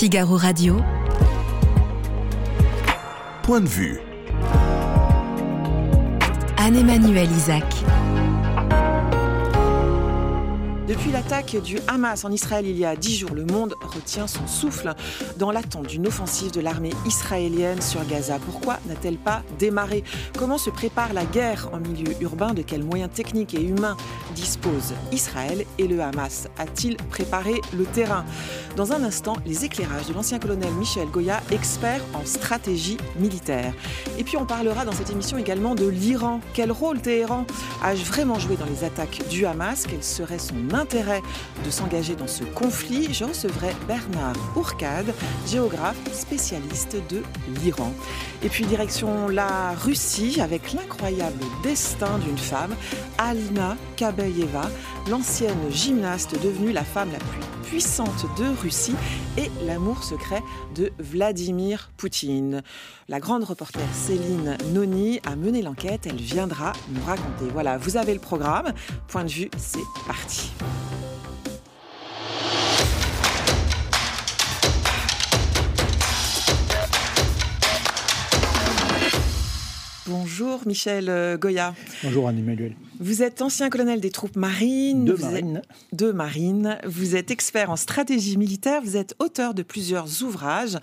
Figaro Radio. Point de vue. Anne-Emmanuel Isaac. Depuis l'attaque du Hamas en Israël il y a dix jours, le monde retient son souffle dans l'attente d'une offensive de l'armée israélienne sur Gaza. Pourquoi n'a-t-elle pas démarré? Comment se prépare la guerre en milieu urbain? De quels moyens techniques et humains dispose Israël Et le Hamas a-t-il préparé le terrain? Dans un instant, les éclairages de l'ancien colonel Michel Goya, expert en stratégie militaire. Et puis on parlera dans cette émission également de l'Iran. Quel rôle Téhéran a-je vraiment joué dans les attaques du Hamas? Quel serait son intérêt de s'engager dans ce conflit, je recevrai Bernard Ourcade, géographe spécialiste de l'Iran. Et puis direction la Russie avec l'incroyable destin d'une femme, Alina Kabayeva, l'ancienne gymnaste devenue la femme la plus puissante de Russie et l'amour secret de Vladimir Poutine. La grande reporter Céline Noni a mené l'enquête, elle viendra nous raconter. Voilà, vous avez le programme. Point de vue, c'est parti. Bonjour Michel euh, Goya. Bonjour Anne-Emmanuel. Vous êtes ancien colonel des troupes marines. De marine. Êtes, de marine. Vous êtes expert en stratégie militaire. Vous êtes auteur de plusieurs ouvrages,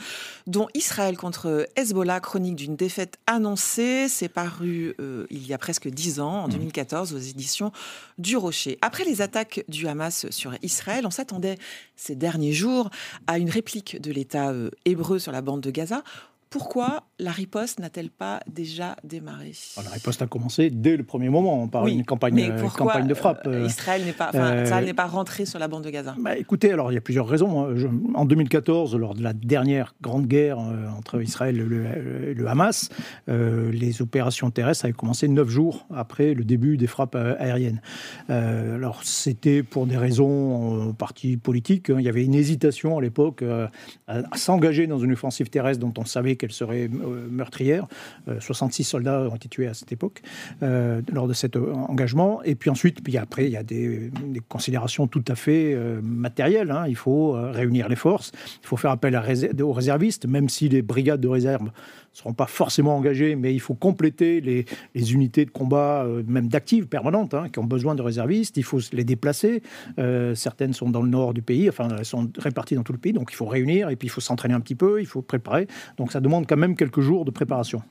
dont Israël contre Hezbollah, chronique d'une défaite annoncée. C'est paru euh, il y a presque dix ans, en 2014, aux éditions du Rocher. Après les attaques du Hamas sur Israël, on s'attendait ces derniers jours à une réplique de l'État euh, hébreu sur la bande de Gaza. Pourquoi la riposte n'a-t-elle pas déjà démarré? La riposte a commencé dès le premier moment par oui, une campagne, mais pourquoi, campagne de frappe. Euh, Israël n'est pas, euh, n'est pas rentré sur la bande de Gaza? Bah, écoutez, alors il y a plusieurs raisons. hein. Je, en 2014, lors de la dernière grande guerre euh, entre Israël et le, le Hamas, euh, les opérations terrestres avaient commencé neuf jours après le début des frappes aériennes. alors c'était pour des raisons en partie politiques. Hein. Il y avait une hésitation à l'époque à, à s'engager dans une offensive terrestre dont on savait qu'elle serait meurtrière. Euh, 66 soldats ont été tués à cette époque euh, lors de cet engagement. Et puis ensuite, puis après, il y a des, considérations tout à fait euh, matérielles. Hein. Il faut réunir les forces, il faut faire appel aux réservistes, même si les brigades de réserve seront pas forcément engagées, mais il faut compléter les, les unités de combat, euh, même d'actives permanentes, hein, qui ont besoin de réservistes. Il faut les déplacer. Euh, certaines sont dans le nord du pays, enfin, elles sont réparties dans tout le pays, donc il faut réunir, et puis il faut s'entraîner un petit peu, il faut préparer. Donc ça demande quand même quelques jours de préparation.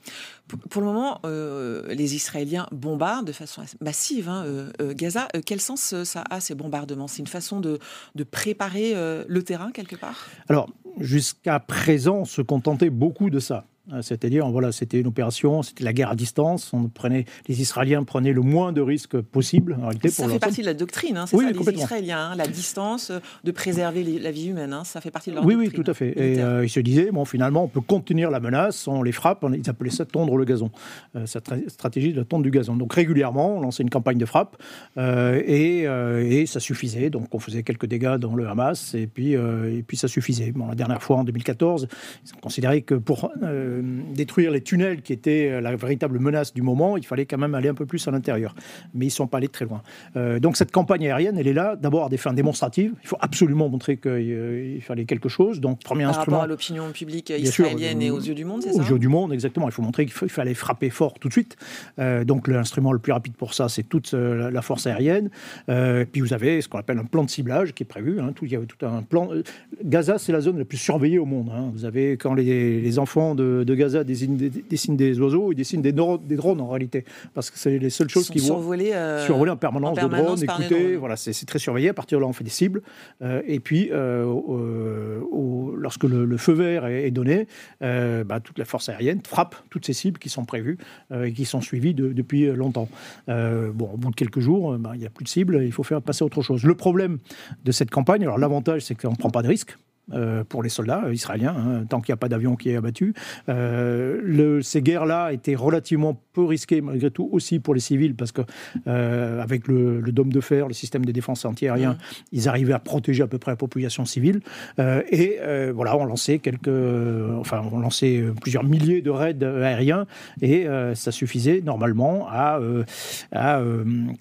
Pour le moment, euh, les Israéliens bombardent de façon massive hein, Gaza. quel sens ça a, ces bombardements? C'est une façon de, de préparer le terrain, quelque part? Alors, jusqu'à présent, on se contentait beaucoup de ça. C'est-à-dire, voilà, c'était une opération, c'était la guerre à distance. On prenait, les Israéliens prenaient le moins de risques possible. En réalité, ça pour fait partie de la doctrine, hein, c'est oui, ça, les Israéliens, hein, la distance, de préserver les, la vie humaine, hein, ça fait partie de leur oui, doctrine. Oui, tout à fait. Et euh, ils se disaient, bon, finalement, on peut contenir la menace, on les frappe, on, ils appelaient ça tondre le gazon, euh, cette stratégie de la tonte du gazon. Donc régulièrement, on lançait une campagne de frappe euh, et, et, ça suffisait. Donc on faisait quelques dégâts dans le Hamas et puis, et puis ça suffisait. Bon, la dernière fois, en 2014, ils ont considéré que pour détruire les tunnels qui étaient la véritable menace du moment, il fallait quand même aller un peu plus à l'intérieur. Mais ils ne sont pas allés très loin. Euh, donc cette campagne aérienne, elle est là d'abord à des fins démonstratives. Il faut absolument montrer qu'il euh, fallait quelque chose. Donc premier Par instrument. rapport à l'opinion publique israélienne et aux yeux du monde, c'est ça Aux yeux du monde, exactement. Il faut montrer qu'il fallait frapper fort tout de suite. Euh, donc l'instrument le plus rapide pour ça, c'est toute la, la, force aérienne. Euh, puis vous avez ce qu'on appelle un plan de ciblage qui est prévu. Hein, tout, il y avait tout un plan. Gaza, c'est la zone la plus surveillée au monde. Hein. Vous avez quand les, les enfants de, de Gaza désignent des, dessinent des oiseaux, ils dessinent des, des, drones en réalité, parce que c'est les seules choses qui vont survoler, euh, survoler en permanence, en permanence de drones, écouter, voilà, c'est très surveillé. À partir de là, on fait des cibles, euh, et puis euh, au, lorsque le, le, feu vert est, est donné, bah, toute la force aérienne frappe toutes ces cibles qui sont prévues et qui sont suivies de, depuis longtemps. bon, au bout de quelques jours, bah, il n'y a plus de cibles, il faut faire passer autre chose. Le problème de cette campagne, alors l'avantage, c'est qu'on ne prend pas de risques. Euh, pour les soldats euh, israéliens, hein, tant qu'il n'y a pas d'avion qui est abattu. Euh, le, ces guerres-là étaient relativement peu risquées, malgré tout, aussi pour les civils, parce que euh, avec le, le, dôme de fer, le système de défense antiaérien, mmh. ils arrivaient à protéger à peu près la population civile. Et voilà, on lançait quelques, enfin, on lançait plusieurs milliers de raids aériens, et ça suffisait normalement à, à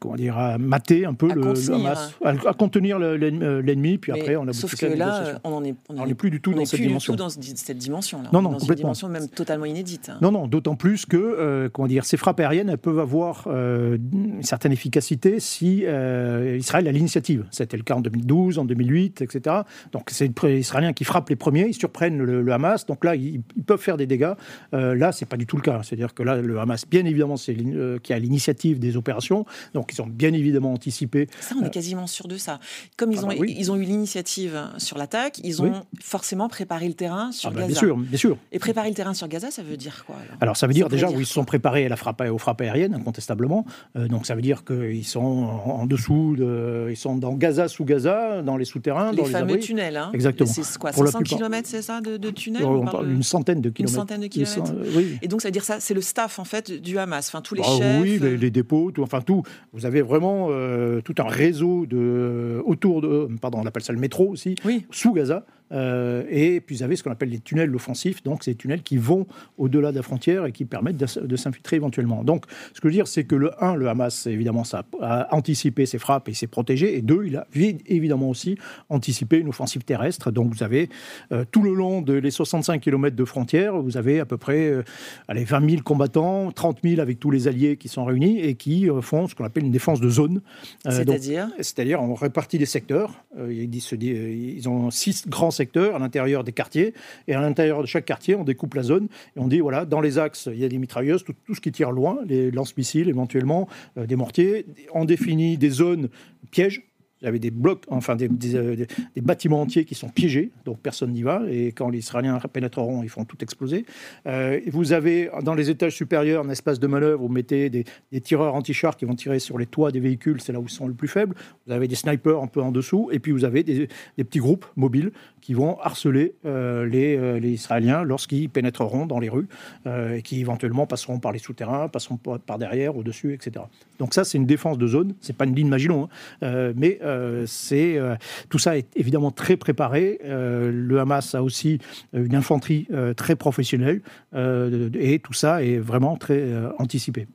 comment dire, à mater un peu à le, contenir. le Hamas, à, à, contenir l'ennemi. Puis Mais après, on a sauf que là, on en est n'est plus du tout dans cette dimension. Du tout dans cette dimension là. Non, non, dans complètement. une dimension même totalement inédite. Non, non, d'autant plus que, euh, comment dire, ces frappes aériennes, elles peuvent avoir euh, une certaine efficacité si euh, Israël a l'initiative. C'était le cas en 2012, en 2008, etc. Donc c'est les Israéliens qui frappent les premiers, ils surprennent le, Hamas. Donc là, ils, peuvent faire des dégâts. là, c'est pas du tout le cas. C'est-à-dire que là, le Hamas, bien évidemment, c'est qui a l'initiative des opérations. Donc ils ont bien évidemment anticipé. Ça, on est quasiment sûr de ça. Comme ils, ah ont, bah ils ont eu l'initiative sur l'attaque, ils ont forcément préparé le terrain sur ah bah, Gaza. Bien sûr, bien sûr. Et préparer le terrain sur Gaza, ça veut dire quoi Alors, ça veut dire déjà, où ils se sont préparés à la frappe, aux frappes aériennes, incontestablement. Euh, donc ça veut dire qu'ils sont en, dessous, de, ils sont dans Gaza, sous Gaza, dans les souterrains, les dans fameux les tunnels. Hein. Exactement. C'est quoi 500 km, c'est ça, de, de tunnels on, parle Une centaine de kilomètres. Une centaine de kilomètres. oui. Et donc ça veut dire ça, c'est le staff en fait du Hamas, enfin tous les ah chefs. Oui, les, les, dépôts, tout, enfin tout. Vous avez vraiment euh, tout un réseau de autour de, pardon, on appelle ça le métro aussi, sous Gaza. Euh, et puis vous avez ce qu'on appelle les tunnels offensifs, donc ces tunnels qui vont au-delà de la frontière et qui permettent de, s'infiltrer éventuellement. Donc ce que je veux dire, c'est que le 1, le Hamas, évidemment, ça a anticipé ses frappes et s'est protégé, et 2, il a évidemment aussi anticipé une offensive terrestre. Donc vous avez euh, tout le long de les 65 km de frontière, vous avez à peu près euh, allez, 20 000 combattants, 30 000 avec tous les alliés qui sont réunis et qui font ce qu'on appelle une défense de zone. C'est-à-dire? C'est-à-dire on répartit les secteurs. ils, ils ont six grands secteurs à l'intérieur des quartiers. Et à l'intérieur de chaque quartier, on découpe la zone et on dit voilà, dans les axes, il y a des mitrailleuses, tout, ce qui tire loin, les lance-missiles éventuellement, euh, des mortiers. On définit des zones pièges avait des blocs, enfin des, euh, des, bâtiments entiers qui sont piégés, donc personne n'y va. Et quand les Israéliens pénétreront, ils font tout exploser. Euh, vous avez dans les étages supérieurs un espace de manœuvre, vous mettez des, tireurs anti-chars qui vont tirer sur les toits des véhicules, c'est là où ils sont le plus faibles. Vous avez des snipers un peu en dessous, et puis vous avez des, petits groupes mobiles qui vont harceler euh, les, Israéliens lorsqu'ils pénétreront dans les rues, et qui éventuellement passeront par les souterrains, passeront par derrière, au-dessus, etc. Donc ça, c'est une défense de zone. C'est pas une ligne Maginot, hein. mais c'est euh, tout ça est évidemment très préparé. Euh, le Hamas a aussi une infanterie très professionnelle et tout ça est vraiment très anticipé.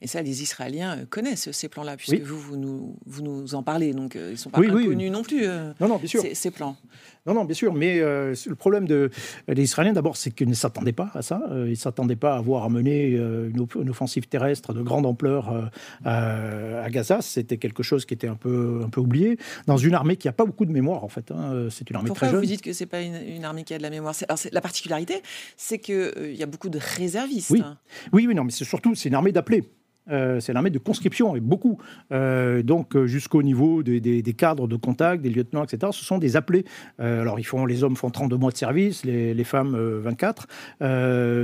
Et ça, les Israéliens connaissent ces plans-là, puisque vous, vous nous, vous nous en parlez. Donc, ils ne sont pas inconnus non plus, non, non, bien sûr. Ces, plans. Non, non, bien sûr. Mais le problème de, des Israéliens, d'abord, c'est qu'ils ne s'attendaient pas à ça. ils ne s'attendaient pas à avoir à mener une, une, offensive terrestre de grande ampleur à, à, Gaza. C'était quelque chose qui était un peu, un peu oublié dans une armée qui n'a pas beaucoup de mémoire, en fait. Hein. C'est une armée très jeune. Pourquoi vous dites que ce n'est pas une, armée qui a de la mémoire? Alors, La particularité, c'est qu'il euh, y a beaucoup de réservistes. Oui, oui, oui non, mais c'est surtout c'est une armée d'appelés. Euh, c'est l'armée de conscription, et beaucoup. Euh, donc, jusqu'au niveau des, cadres de contact, des lieutenants, etc., ce sont des appelés. alors, ils font, les hommes font 32 mois de service, les, les femmes 24.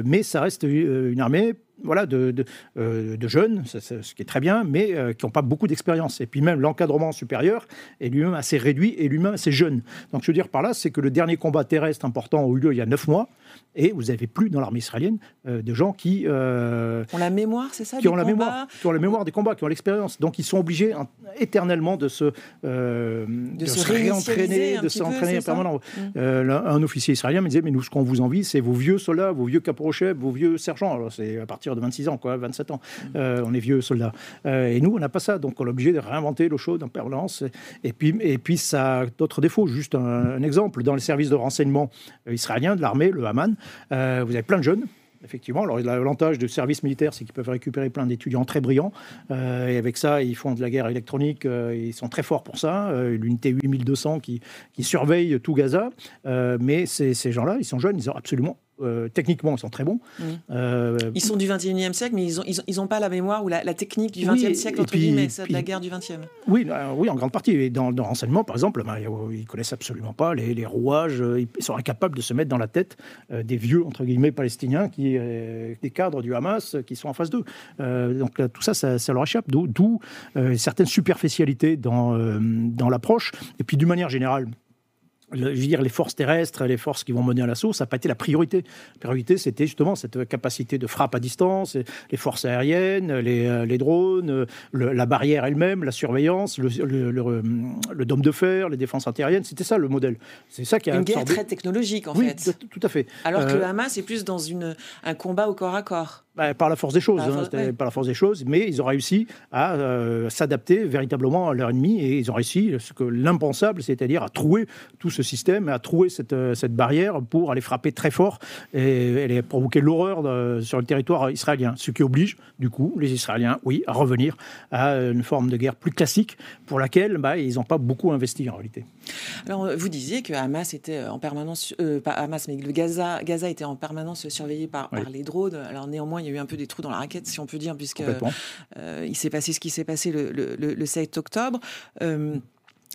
mais ça reste une armée voilà, de, de, euh, jeunes, ce qui est très bien, mais euh, qui n'ont pas beaucoup d'expérience. Et puis même l'encadrement supérieur est lui-même assez réduit et lui-même assez jeune. Donc je veux dire par là, c'est que le dernier combat terrestre important a eu lieu il y a neuf mois, et vous n'avez plus dans l'armée israélienne euh, de gens qui ont la mémoire, c'est ça, qui ont la mémoire, qui ont la mémoire des combats, qui ont l'expérience. Donc ils sont obligés éternellement de se, de, se, réentraîner, de s'entraîner permanent. Mmh. un officier israélien me disait mais nous ce qu'on vous envie, c'est vos vieux soldats, vos vieux caporal vos vieux sergents. Alors c'est à partir de 26 ans, quoi, 27 ans. Euh, on est vieux soldats. Euh, et nous, on n'a pas ça. Donc, on est obligé de réinventer l'eau chaude en permanence. Et puis, et puis ça a d'autres défauts. Juste un, exemple. Dans les services de renseignement israéliens, de l'armée, le Haman, euh, vous avez plein de jeunes effectivement. Alors, l'avantage du service militaire, c'est qu'ils peuvent récupérer plein d'étudiants très brillants. et avec ça, ils font de la guerre électronique. ils sont très forts pour ça. L'unité 8200 qui, qui surveille tout Gaza. mais ces, ces gens-là, ils sont jeunes, ils ont absolument euh, techniquement, ils sont très bons. Mmh. Euh, ils sont du 21e siècle, mais ils n'ont ils ont, pas la mémoire ou la, technique du 20e siècle, entre guillemets, de la guerre du 20e. Oui, euh, oui, en grande partie. Et dans, le renseignement, par exemple, ben, ils connaissent absolument pas les, rouages. Ils sont incapables de se mettre dans la tête des vieux, entre guillemets, palestiniens, qui, des cadres du Hamas qui sont en face d'eux. donc tout ça, ça, leur échappe. D'où certaines superficialités dans, dans l'approche. Et puis, d'une manière générale, je veux dire, les forces terrestres, les forces qui vont mener à l'assaut, ça n'a pas été la priorité. La priorité, c'était justement cette capacité de frappe à distance, les forces aériennes, les, euh, drones, la barrière elle-même, la surveillance, le, le, dôme de fer, les défenses antiaériennes. C'était ça le modèle. C'est ça qui a une guerre très technologique en oui, fait. Tout à fait. Alors que le euh, Hamas est plus dans une, un combat au corps à corps. Bah, par la force des choses, par, hein, par, la force des choses, mais ils ont réussi à euh, s'adapter véritablement à leur ennemi et ils ont réussi ce que l'impensable, c'est-à-dire à trouer tous ce système, a troué cette, cette barrière pour aller frapper très fort et elle a provoqué l'horreur sur le territoire israélien, ce qui oblige du coup les Israéliens, oui, à revenir à une forme de guerre plus classique pour laquelle bah, ils n'ont pas beaucoup investi en réalité. Alors vous disiez que Hamas était en permanence, pas Hamas, mais le Gaza, Gaza était en permanence surveillé par, les drones. Alors néanmoins, il y a eu un peu des trous dans la raquette, si on peut dire, puisque il s'est passé ce qui s'est passé le, le, 7 octobre. Euh,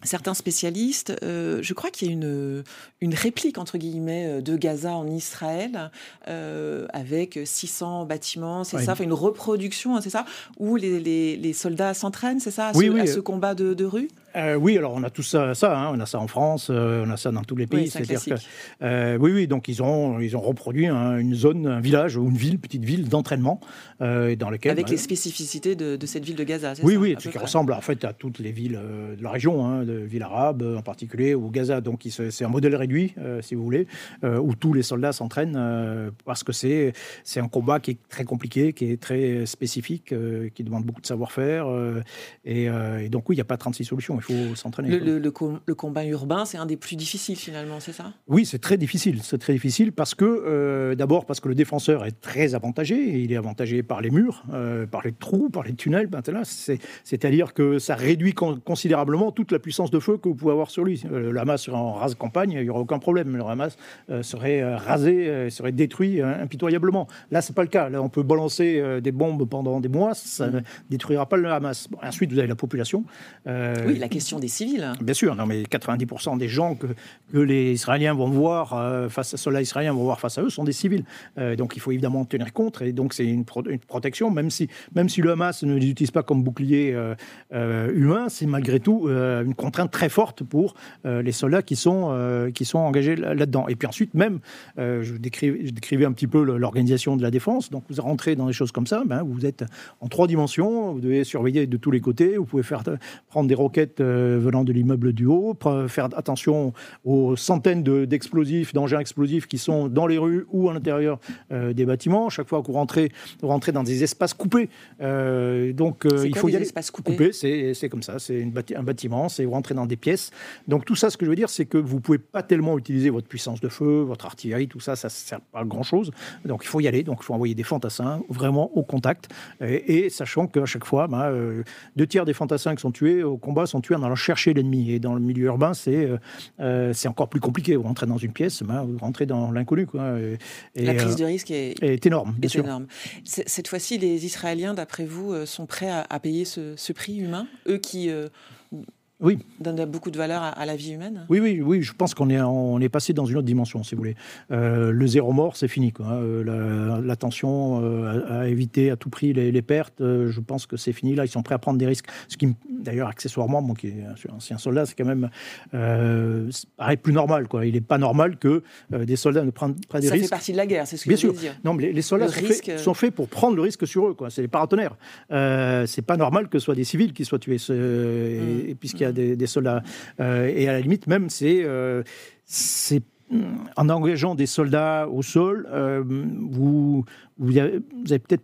certains spécialistes, euh, je crois qu'il y a une, une réplique, entre guillemets, de Gaza en Israël, euh, avec 600 bâtiments, c'est ça, enfin une reproduction, hein, c'est ça, où les, les, soldats s'entraînent, c'est ça, à, ce, combat de, de rue? Euh, oui, alors on a tout ça, ça hein. on a ça en France, euh, on a ça dans tous les pays. Oui, C'est-à-dire que, euh, oui, oui, donc ils ont, ils ont reproduit une zone, un village ou une ville, petite ville d'entraînement, dans laquelle avec les spécificités de, cette ville de Gaza. Oui, ça, oui, qui ressemble en fait à toutes les villes de la région, hein, de villes arabes en particulier, ou Gaza. Donc c'est un modèle réduit, si vous voulez, où tous les soldats s'entraînent parce que c'est c'est un combat qui est très compliqué, qui est très spécifique, qui demande beaucoup de savoir-faire, et, et, donc oui, il n'y a pas 36 solutions il faut s'entraîner. Le, combat urbain, c'est un des plus difficiles finalement, c'est ça? Oui, c'est très difficile. C'est très difficile parce que, euh, d'abord, parce que le défenseur est très avantagé. Il est avantagé par les murs, euh, par les trous, par les tunnels. Ben, C'est-à-dire que ça réduit considérablement toute la puissance de feu que vous pouvez avoir sur lui. Euh, le Hamas serait en rase campagne, il n'y aurait aucun problème. Le Hamas serait rasé, serait détruit impitoyablement. Là, c'est pas le cas. Là, on peut balancer des bombes pendant des mois, ça ne détruira pas le Hamas. ensuite, vous avez la population. oui, la question des civils. Bien sûr, non, mais 90% des gens que, les Israéliens vont voir euh, face à cela, Israéliens vont voir face à eux sont des civils. Euh, donc il faut évidemment tenir compte, et donc c'est une, protection, même si, même si le Hamas ne les utilise pas comme bouclier euh, humain, c'est malgré tout une contrainte très forte pour les soldats qui sont, qui sont engagés là-dedans. Et puis ensuite, même, je, décrivais, je, décrivais, un petit peu l'organisation de la défense, donc vous rentrez dans des choses comme ça, ben, vous êtes en trois dimensions, vous devez surveiller de tous les côtés, vous pouvez faire prendre des roquettes euh, venant de l'immeuble du haut, faire attention aux centaines d'explosifs, d'engins explosifs qui sont dans les rues ou à l'intérieur euh, des bâtiments. Chaque fois que vous rentrez, vous rentrez dans des espaces coupés. Euh, donc il faut y aller. Espaces coupés, c'est comme ça. C'est un bâtiment, c'est vous rentrez dans des pièces. Donc tout ça, ce que je veux dire, c'est que vous pouvez pas tellement utiliser votre puissance de feu, votre artillerie, tout ça, ça ne sert pas à grand chose. Donc il faut y aller. Donc il faut envoyer des fantassins vraiment au contact et, sachant qu'à chaque fois, bah, deux tiers des fantassins qui sont tués au combat sont tués en allant chercher l'ennemi. Et dans le milieu urbain, c'est euh, euh, c'est encore plus compliqué. Vous rentrez dans une pièce, ben, vous rentrez dans l'inconnu. La prise de euh, risque est, est énorme, bien sûr. Énorme. Cette fois-ci, les Israéliens, d'après vous, sont prêts à, payer ce, ce, prix humain? Eux qui oui. donne beaucoup de valeur à, la vie humaine. Oui, oui, oui. Je pense qu'on est, on est passé dans une autre dimension, si vous voulez. Euh, le zéro mort, c'est fini. Quoi. Euh, l'attention euh, à, éviter à tout prix les, pertes, je pense que c'est fini. Là, ils sont prêts à prendre des risques. Ce qui, d'ailleurs, accessoirement, moi qui est un ancien soldat, c'est quand même paraît plus normal. Quoi. Il n'est pas normal que des soldats ne prennent pas des risques. Ça fait partie de la guerre, c'est ce que Bien je sûr. dire. Non, mais les, soldats sont, faits, sont, faits, pour prendre le risque sur eux. C'est les paratonnerres. c'est pas normal que ce soit des civils qui soient tués. Mmh. Et, puisqu'il y a des, soldats. Euh, et à la limite, même, c'est euh, c'est en engageant des soldats au sol, euh, vous, vous avez, peut-être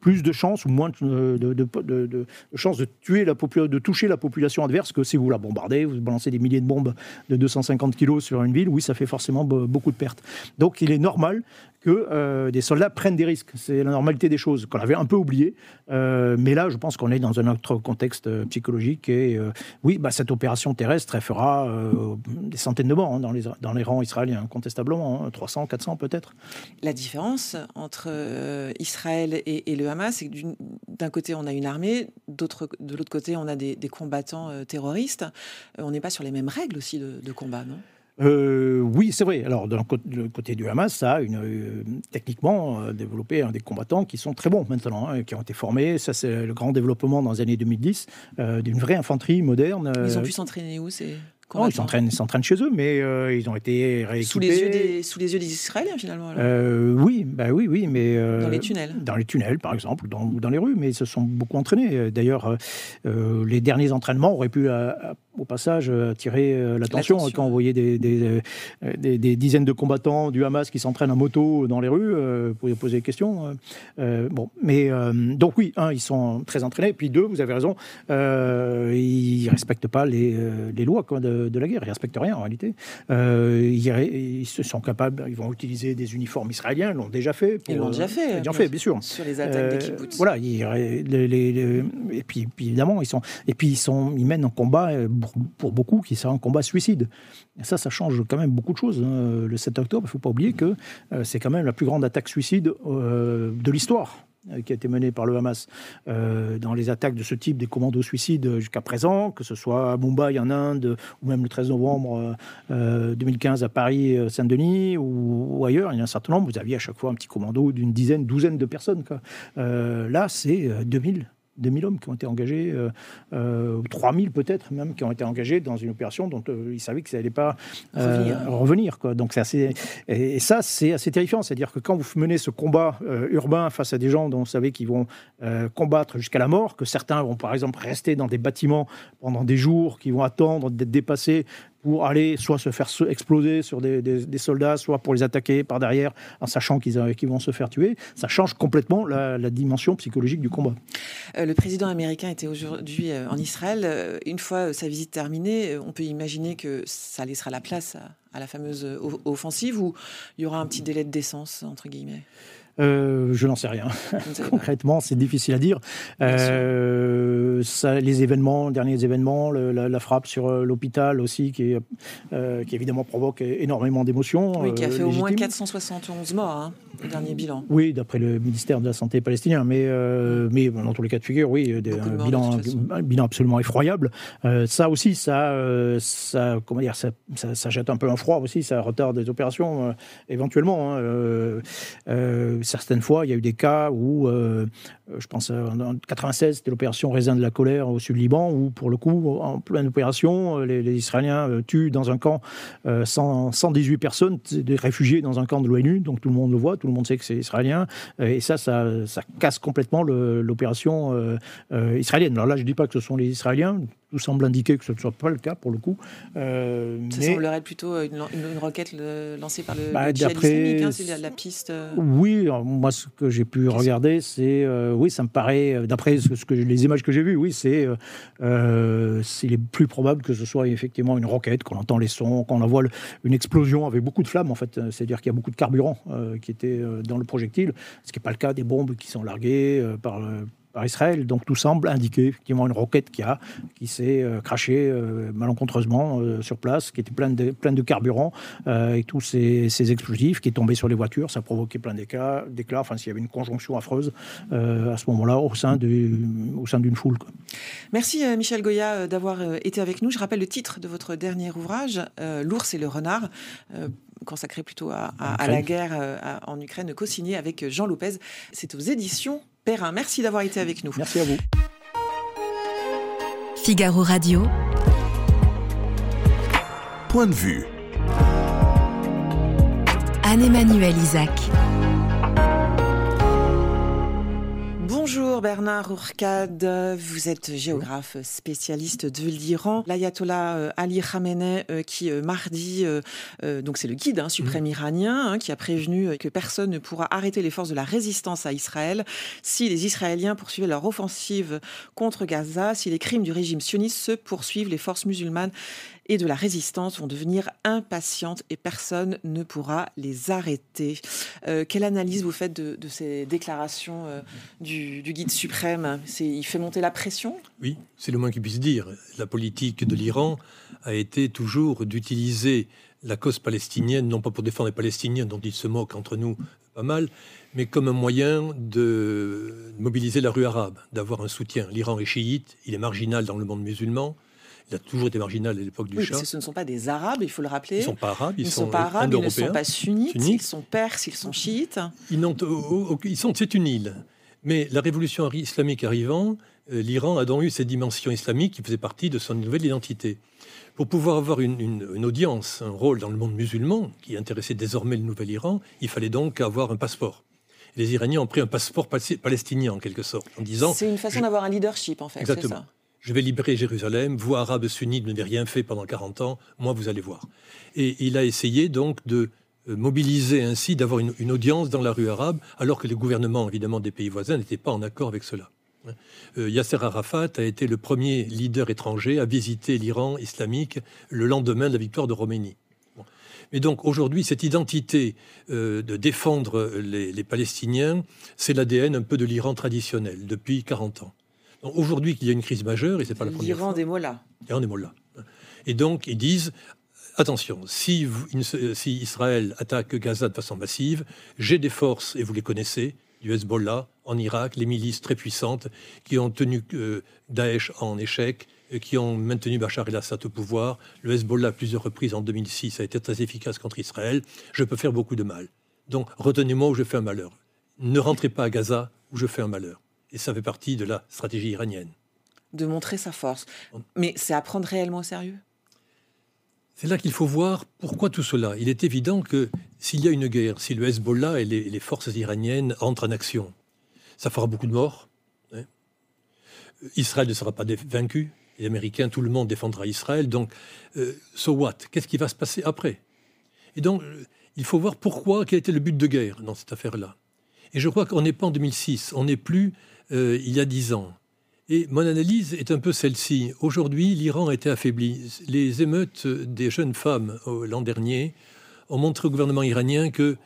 plus de chances ou moins de, chances de tuer la de toucher la population adverse que si vous la bombardez, vous balancez des milliers de bombes de 250 kilos sur une ville, oui, ça fait forcément beaucoup de pertes. Donc il est normal que euh, des soldats prennent des risques. C'est la normalité des choses qu'on avait un peu oublié. Euh, mais là, je pense qu'on est dans un autre contexte euh, psychologique. Et oui, bah, cette opération terrestre, elle fera des centaines de morts hein, dans, les, rangs israéliens, incontestablement. 300, hein, 400 peut-être. La différence entre Israël et, le Hamas, c'est que d'un côté, on a une armée, de l'autre côté, on a des, combattants terroristes. on n'est pas sur les mêmes règles aussi de combat, non? Euh, oui, c'est vrai. Alors, d'un côté du Hamas, ça a une, euh, techniquement euh, développé des combattants qui sont très bons maintenant, hein, qui ont été formés. Ça, c'est le grand développement dans les années 2010 d'une vraie infanterie moderne. Ils ont pu s'entraîner où c'est non, ils s'entraînent, s'entraînent chez eux, mais ils ont été rééquipés. Sous les yeux des, sous les yeux des Israéliens, finalement. oui, bah oui, oui, mais dans les tunnels. Dans les tunnels, par exemple, ou dans, dans, les rues, mais ils se sont beaucoup entraînés. D'ailleurs, les derniers entraînements auraient pu au passage euh, attirer euh, l'attention quand on voyait des, des, euh, des, dizaines de combattants du Hamas qui s'entraînent en moto dans les rues. pouvez poser des questions. bon, mais donc oui, un, ils sont très entraînés. Puis deux, vous avez raison, ils respectent pas les, les lois quoi, de, de, la guerre. Ils respectent rien en réalité. ils, se sont capables, ils vont utiliser des uniformes israéliens, ils l'ont déjà fait. ils l'ont déjà fait. Ils l'ont fait, bien sûr. Sur les attaques des kibbutz. Voilà. et puis, évidemment, ils sont, et puis ils sont, ils mènent un combat pour, beaucoup qui sera un combat suicide. Et ça, ça change quand même beaucoup de choses. Hein. Le 7 octobre, il ne faut pas oublier que c'est quand même la plus grande attaque suicide de l'histoire euh, qui a été menée par le Hamas euh, dans les attaques de ce type des commandos suicides jusqu'à présent, que ce soit à Mumbai en Inde ou même le 13 novembre 2015 euh, à Paris, Saint-Denis ou, ailleurs, il y a un certain nombre. Vous aviez à chaque fois un petit commando d'une dizaine, douzaine de personnes. là, c'est 2000 2000 hommes qui ont été engagés, euh, euh, 3000 peut-être même, qui ont été engagés dans une opération dont euh, ils savaient que ça n'allait pas euh, revenir. quoi. Donc c'est assez, et, ça, c'est assez terrifiant. C'est-à-dire que quand vous menez ce combat urbain face à des gens dont vous savez qu'ils vont combattre jusqu'à la mort, que certains vont par exemple rester dans des bâtiments pendant des jours, qui vont attendre d'être dépassés pour aller soit se faire exploser sur des, soldats, soit pour les attaquer par derrière en sachant qu'ils vont se faire tuer. Ça change complètement la, dimension psychologique du combat. Euh, le président américain était aujourd'hui euh, en Israël. Euh, une fois sa visite terminée, on peut imaginer que ça laissera la place à la fameuse offensive ou il y aura un petit délai de décence, entre guillemets? Euh, je n'en sais rien. Concrètement, c'est difficile à dire. Euh, ça, les événements, derniers événements, la, frappe sur euh, l'hôpital aussi, qui, qui évidemment provoque énormément d'émotions. Oui, qui a fait au moins 471 morts, hein, le dernier bilan. Oui, d'après le ministère de la Santé palestinien. Mais, mais dans tous les cas de figure, oui, un, bilan, un, bilan, absolument effroyable. ça aussi, ça, ça, comment dire, ça, ça, jette un peu un froid aussi, ça retarde des opérations éventuellement. Hein, certaines fois, il y a eu des cas où, euh, je pense en 96, c'était l'opération Raisin de la colère au sud-Liban, où pour le coup, en pleine opération, les, Israéliens euh, tuent dans un camp 118 euh, personnes, des réfugiés dans un camp de l'ONU, donc tout le monde le voit, tout le monde sait que c'est israélien, et ça, ça, casse complètement l'opération israélienne. Alors là, je ne dis pas que ce sont les Israéliens, tout semble indiquer que ce ne soit pas le cas pour le coup. Euh, ça semblerait plutôt une, une, requête lancée par le, bah, islamique, hein, c'est la, piste. Euh. Oui, moi ce que j'ai pu regarder, c'est euh, oui, ça me paraît, d'après ce, que les images que j'ai vues, oui, c'est c'est les plus probable que ce soit effectivement une roquette, qu'on entend les sons, qu'on voit une explosion avec beaucoup de flammes en fait, c'est-à-dire qu'il y a beaucoup de carburant qui était dans le projectile, ce qui n'est pas le cas des bombes qui sont larguées par Israël. Donc tout semble indiquer effectivement une roquette qui, a, qui s'est euh, crachée euh, malencontreusement euh, sur place, qui était pleine de, pleine de carburant et tous ces, explosifs qui est tombé sur les voitures. Ça a provoqué plein d'éclats. Enfin, s'il y avait une conjonction affreuse à ce moment-là au sein, au sein d'une foule. Merci Michel Goya d'avoir été avec nous. Je rappelle le titre de votre dernier ouvrage, L'ours et le renard consacré plutôt à, la guerre en Ukraine, co-signé avec Jean Lopez. C'est aux éditions Merci d'avoir été avec nous. Merci à vous. Figaro Radio. Point de vue. Anne-Emmanuel Isaac. Bonjour Bernard Ourcade, vous êtes géographe spécialiste de l'Iran. L'ayatollah euh, Ali Khamenei euh, qui euh, mardi, donc c'est le guide hein, suprême mmh. iranien, hein, qui a prévenu que personne ne pourra arrêter les forces de la résistance à Israël si les Israéliens poursuivaient leur offensive contre Gaza, si les crimes du régime sioniste se poursuivent, les forces musulmanes et de la résistance vont devenir impatientes et personne ne pourra les arrêter. Euh, quelle analyse vous faites de, ces déclarations euh, du, guide suprême? Il fait monter la pression? Oui, c'est le moins qu'il puisse dire. La politique de l'Iran a été toujours d'utiliser la cause palestinienne, non pas pour défendre les Palestiniens dont ils se moquent entre nous pas mal, mais comme un moyen de mobiliser la rue arabe, d'avoir un soutien. L'Iran est chiite, il est marginal dans le monde musulman, il a toujours été marginal à l'époque du oui, Shah. ce ne sont pas des Arabes, il faut le rappeler. Ils ne sont pas arabes, ils, sont, sont, pas arabes, ils ne sont pas sunnites, ils sont perses, ils sont chiites. Ils, ils sont, c'est une île. Mais la révolution islamique arrivant, euh, l'Iran a donc eu cette dimension islamique qui faisait partie de son nouvelle identité. Pour pouvoir avoir une, une, audience, un rôle dans le monde musulman, qui intéressait désormais le nouvel Iran, il fallait donc avoir un passeport. Les Iraniens ont pris un passeport palestinien en quelque sorte, en disant. C'est une façon d'avoir un leadership en fait. Exactement. Ça je vais libérer Jérusalem, vous, Arabes sunnites, n'avez rien fait pendant 40 ans, moi, vous allez voir. Et il a essayé donc de euh, mobiliser ainsi, d'avoir une, audience dans la rue arabe, alors que les gouvernements, évidemment, des pays voisins n'étaient pas en accord avec cela. Euh, Yasser Arafat a été le premier leader étranger à visiter l'Iran islamique le lendemain de la victoire de Roménie. Mais donc aujourd'hui, cette identité euh, de défendre les, Palestiniens, c'est l'ADN un peu de l'Iran traditionnel depuis 40 ans. Aujourd'hui, qu'il y a une crise majeure, et c'est pas la première fois. L'Iran des mollahs. L'Iran des mollahs. Et donc, ils disent attention, si, si, Israël attaque Gaza de façon massive, j'ai des forces, et vous les connaissez, du Hezbollah en Irak, les milices très puissantes qui ont tenu euh, Daesh en échec, qui ont maintenu Bachar el-Assad au pouvoir. Le Hezbollah, à plusieurs reprises en 2006, a été très efficace contre Israël. Je peux faire beaucoup de mal. Donc, retenez-moi où je fais un malheur. Ne rentrez pas à Gaza où je fais un malheur. Et ça fait partie de la stratégie iranienne. De montrer sa force. Mais c'est à prendre réellement au sérieux? C'est là qu'il faut voir pourquoi tout cela. Il est évident que s'il y a une guerre, si le Hezbollah et les, forces iraniennes entrent en action, ça fera beaucoup de morts. Hein. Israël ne sera pas vaincu. Les Américains, tout le monde défendra Israël. Donc, euh, so what? Qu'est-ce qui va se passer après? Et donc, il faut voir pourquoi, quel était le but de guerre dans cette affaire-là. Et je crois qu'on n'est pas en 2006, on n'est plus euh, il y a dix ans. Et mon analyse est un peu celle-ci. Aujourd'hui, l'Iran a été affaibli. Les émeutes des jeunes femmes l'an dernier ont montré au gouvernement iranien qu'il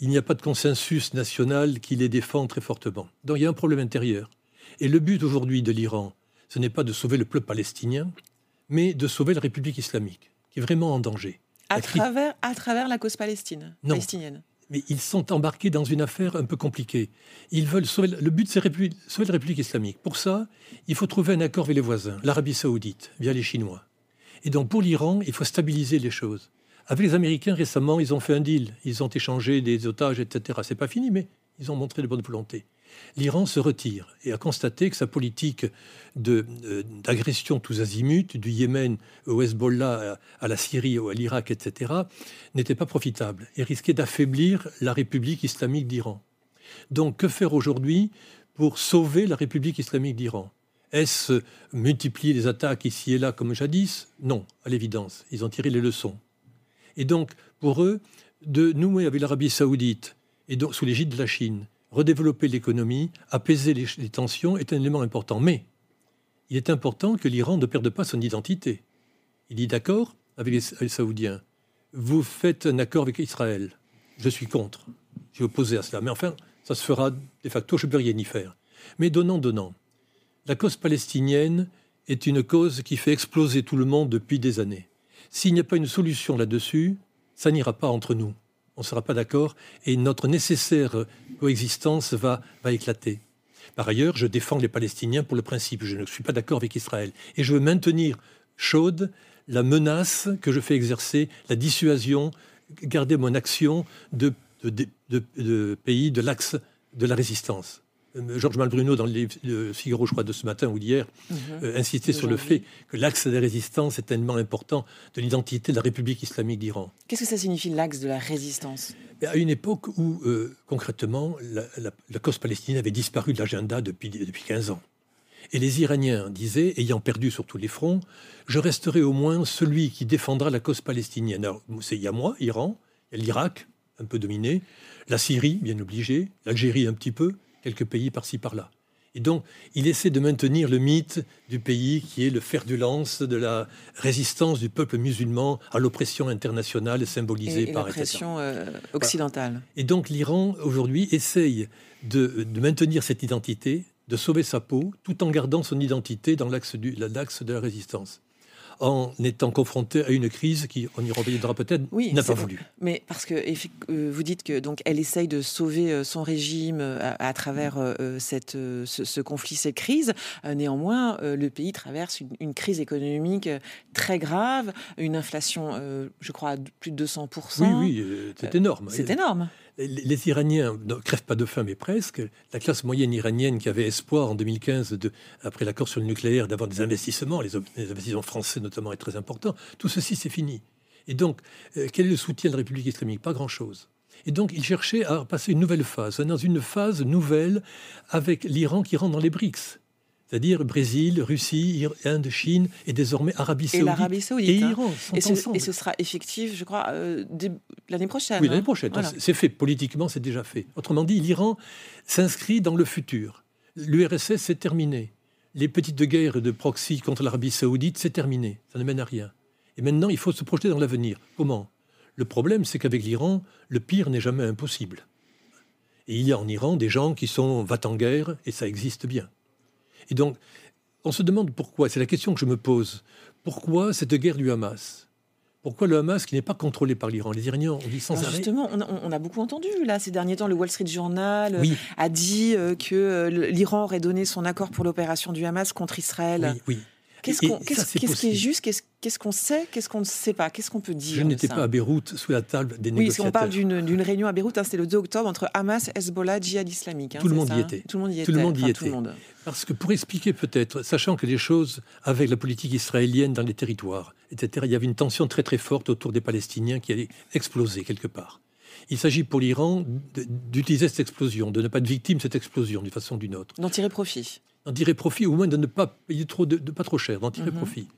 n'y a pas de consensus national qui les défend très fortement. Donc il y a un problème intérieur. Et le but aujourd'hui de l'Iran, ce n'est pas de sauver le peuple palestinien, mais de sauver la République islamique, qui est vraiment en danger. À, travers, à travers la cause palestine, palestinienne mais ils sont embarqués dans une affaire un peu compliquée. Ils veulent sauver, le but, c'est sauver la République islamique. Pour ça, il faut trouver un accord avec les voisins, l'Arabie saoudite, via les Chinois. Et donc, pour l'Iran, il faut stabiliser les choses. Avec les Américains, récemment, ils ont fait un deal. Ils ont échangé des otages, etc. C'est pas fini, mais ils ont montré de bonne volonté l'Iran se retire et a constaté que sa politique euh, d'agression tous azimuts, du Yémen au Hezbollah, à, la Syrie, à l'Irak, etc., n'était pas profitable et risquait d'affaiblir la République islamique d'Iran. Donc que faire aujourd'hui pour sauver la République islamique d'Iran? Est-ce multiplier les attaques ici et là comme jadis? Non, à l'évidence. Ils ont tiré les leçons. Et donc, pour eux, de nouer avec l'Arabie saoudite, et donc sous l'égide de la Chine, redévelopper l'économie, apaiser les, tensions est un élément important. Mais il est important que l'Iran ne perde pas son identité. Il dit d'accord avec les, Saoudiens. Vous faites un accord avec Israël. Je suis contre. Je suis opposé à cela. Mais enfin, ça se fera de facto, je ne peux rien y faire. Mais donnant, donnant. La cause palestinienne est une cause qui fait exploser tout le monde depuis des années. S'il n'y a pas une solution là-dessus, ça n'ira pas entre nous on ne sera pas d'accord et notre nécessaire coexistence va, va éclater. Par ailleurs, je défends les Palestiniens pour le principe. Je ne suis pas d'accord avec Israël. Et je veux maintenir chaude la menace que je fais exercer, la dissuasion, garder mon action de, de pays de l'axe de la résistance. Euh, Georges Malbruno, dans le Figaro, je crois, de ce matin ou d'hier, mhm. euh, insistait sur le fait que l'axe de la résistance est tellement important de l'identité de la République islamique d'Iran. Qu'est-ce que ça signifie, l'axe de la résistance? À une époque où, euh, concrètement, la, cause palestinienne avait disparu de l'agenda depuis, depuis 15 ans. Et les Iraniens disaient, ayant perdu sur tous les fronts, je resterai au moins celui qui défendra la cause palestinienne. Alors, il y a moi, Iran, l'Irak, un peu dominé, la Syrie, bien obligé, l'Algérie un petit peu, quelques pays par-ci par-là. Et donc, il essaie de maintenir le mythe du pays qui est le fer du lance de la résistance du peuple musulman à l'oppression internationale symbolisée par l'oppression euh, occidentale. Et donc, l'Iran aujourd'hui essaye de, maintenir cette identité, de sauver sa peau, tout en gardant son identité dans l'axe de la résistance en étant confrontée à une crise qui, on y reviendra peut-être, n'a pas voulu. Mais parce que euh, vous dites que donc elle essaye de sauver euh, son régime euh, à, travers cette, ce, conflit, cette crise. Néanmoins, le pays traverse une, crise économique très grave, une inflation, je crois, de plus de 200% Oui, oui, c'est énorme. C'est énorme les Iraniens ne crèvent pas de faim, mais presque. La classe moyenne iranienne qui avait espoir en 2015, de, après l'accord sur le nucléaire, d'avoir des investissements, les, investissements français notamment est très important, tout ceci c'est fini. Et donc, euh, quel est le soutien de la République islamique? Pas grand-chose. Et donc, ils cherchaient à passer une nouvelle phase, dans une phase nouvelle avec l'Iran qui rentre dans les BRICS c'est-à-dire Brésil, Russie, Inde, Chine et désormais Arabie Saoudite. Et Saoudite. Et hein. Iran et, ce, et, ce, sera effectif, je crois, euh, l'année prochaine. Oui, l'année hein. prochaine. C'est fait. Politiquement, c'est déjà fait. Autrement dit, l'Iran s'inscrit dans le futur. L'URSS, c'est terminé. Les petites guerres de proxy contre l'Arabie saoudite, c'est terminé. Ça ne mène à rien. Et maintenant, il faut se projeter dans l'avenir. Comment? Le problème, c'est qu'avec l'Iran, le pire n'est jamais impossible. Et il y a en Iran des gens qui sont va en guerre, et ça existe bien. Et donc, on se demande pourquoi, c'est la question que je me pose. Pourquoi cette guerre du Hamas? Pourquoi le Hamas, qui n'est pas contrôlé par l'Iran? Les Iraniens, on dit sans arrêt. Justement, on a, beaucoup entendu là ces derniers temps. Le Wall Street Journal a dit euh, que euh, l'Iran aurait donné son accord pour l'opération du Hamas contre Israël. Oui, oui. Qu'est-ce qui est juste Qu'est-ce qu'on sait Qu'est-ce qu'on ne sait pas Qu'est-ce qu'on peut dire Je n'étais pas à Beyrouth sous la table des négociateurs. Oui, on parle d'une réunion à Beyrouth, hein, c'était le 2 octobre entre Hamas, Hezbollah, Djihad islamique. Hein, tout, le monde y était. Tout le monde y était. Tout le monde y était. Parce que pour expliquer peut-être, sachant que les choses avec la politique israélienne dans les territoires, etc., il y avait une tension très très forte autour des Palestiniens qui allait exploser quelque part. Il s'agit pour l'Iran d'utiliser cette explosion, de ne pas être victime de cette explosion d'une façon ou d'une autre. D'en tirer profit d'en tirer profit, ou au moins de ne pas payer trop de, pas trop cher, d'en tirer mhm. profit.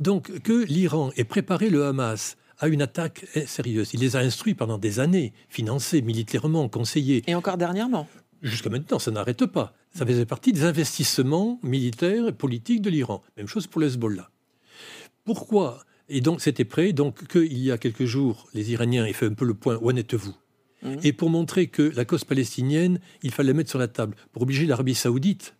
Donc que l'Iran ait préparé le Hamas à une attaque sérieuse, il les a instruits pendant des années, financés militairement, conseillés. Et encore dernièrement Jusqu'à maintenant, ça n'arrête pas. Ça faisait partie des investissements militaires et politiques de l'Iran. Même chose pour le Hezbollah. Pourquoi? Et donc, c'était prêt. Donc, qu'il y a quelques jours, les Iraniens aient fait un peu le point. Où en êtes-vous? Et pour montrer que la cause palestinienne, il fallait la mettre sur la table. Pour obliger l'Arabie saoudite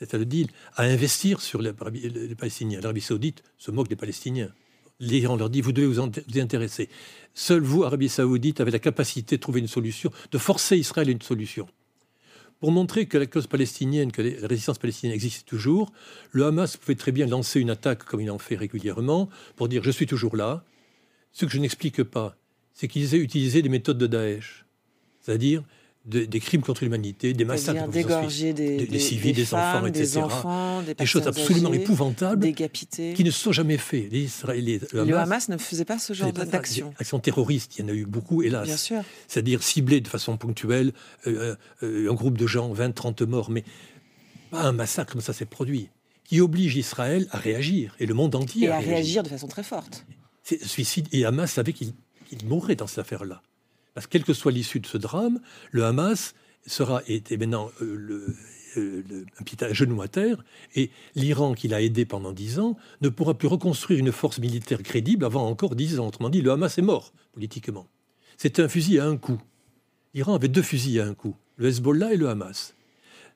à le deal, à investir sur les, Palestiniens. L'Arabie saoudite se moque des Palestiniens. L'Iran leur dit, vous devez vous, y intéresser. Seul vous, Arabie saoudite, avez la capacité de trouver une solution, de forcer Israël à une solution. Pour montrer que la cause palestinienne, que la résistance palestinienne existe toujours, le Hamas pouvait très bien lancer une attaque, comme il en fait régulièrement, pour dire je suis toujours là. Ce que je n'explique pas, c'est qu'ils aient utilisé des méthodes de Daesh. C'est-à-dire, des crimes contre l'humanité, des massacres, dégorger des, des, civils, des, enfants, etc. Des, enfants, des, choses absolument épouvantables décapités. qui ne se sont jamais faits. Les Israéliens, le, Hamas, ne faisait pas ce genre d'action. Actions terroristes, il y en a eu beaucoup, hélas. C'est-à-dire cibler de façon ponctuelle euh, euh, un groupe de gens, 20, 30 morts, mais pas un massacre comme ça s'est produit, qui oblige Israël à réagir et le monde entier et à, réagir. de façon très forte. Suicide et Hamas savait qu'il mourrait dans cette affaire-là. Parce que quelle que soit l'issue de ce drame, le Hamas sera été maintenant euh, euh, un petit genou à terre, et l'Iran, qui l'a aidé pendant dix ans, ne pourra plus reconstruire une force militaire crédible avant encore dix ans. Autrement dit, le Hamas est mort politiquement. C'était un fusil à un coup. L'Iran avait deux fusils à un coup, le Hezbollah et le Hamas.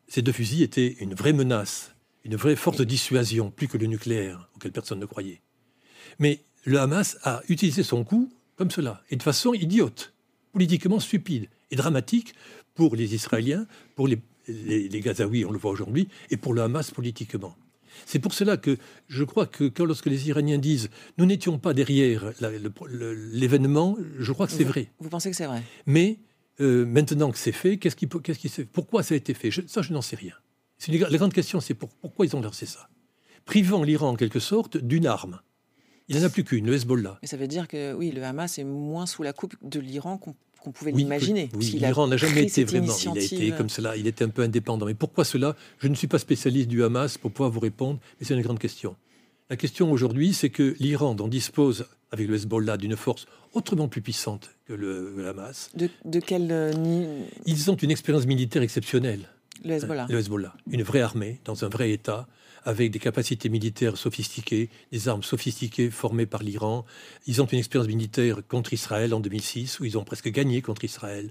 Ces deux fusils étaient une vraie menace, une vraie force de dissuasion, plus que le nucléaire, auquel personne ne croyait. Mais le Hamas a utilisé son coup comme cela, et de façon idiote politiquement stupide et dramatique pour les Israéliens, pour les, les, Gazaouis, on le voit aujourd'hui, et pour le Hamas politiquement. C'est pour cela que je crois que quand, lorsque les Iraniens disent nous n'étions pas derrière l'événement, je crois que c'est vrai. Vous pensez que c'est vrai? Mais euh, maintenant que c'est fait, qu'est-ce qui, qu'est-ce qui, pourquoi ça a été fait? Ça, je n'en sais rien. Une, la grande question, c'est pourquoi ils ont lancé ça? Privant l'Iran en quelque sorte d'une arme. Il n'en a plus qu'une, le Hezbollah. Mais ça veut dire que oui, le Hamas est moins sous la coupe de l'Iran qu'on pouvait l'imaginer. Oui, l'Iran n'a jamais été vraiment, il a été comme cela, il était un peu indépendant. Mais pourquoi cela? Je ne suis pas spécialiste du Hamas pour pouvoir vous répondre, mais c'est une grande question. La question aujourd'hui, c'est que l'Iran, dont dispose avec le Hezbollah d'une force autrement plus puissante que le, Hamas. De, de quel euh, Ils ont une expérience militaire exceptionnelle. Le Hezbollah. Le Hezbollah. Une vraie armée, dans un vrai État, avec des capacités militaires sophistiquées, des armes sophistiquées formées par l'Iran. Ils ont une expérience militaire contre Israël en 2006, où ils ont presque gagné contre Israël.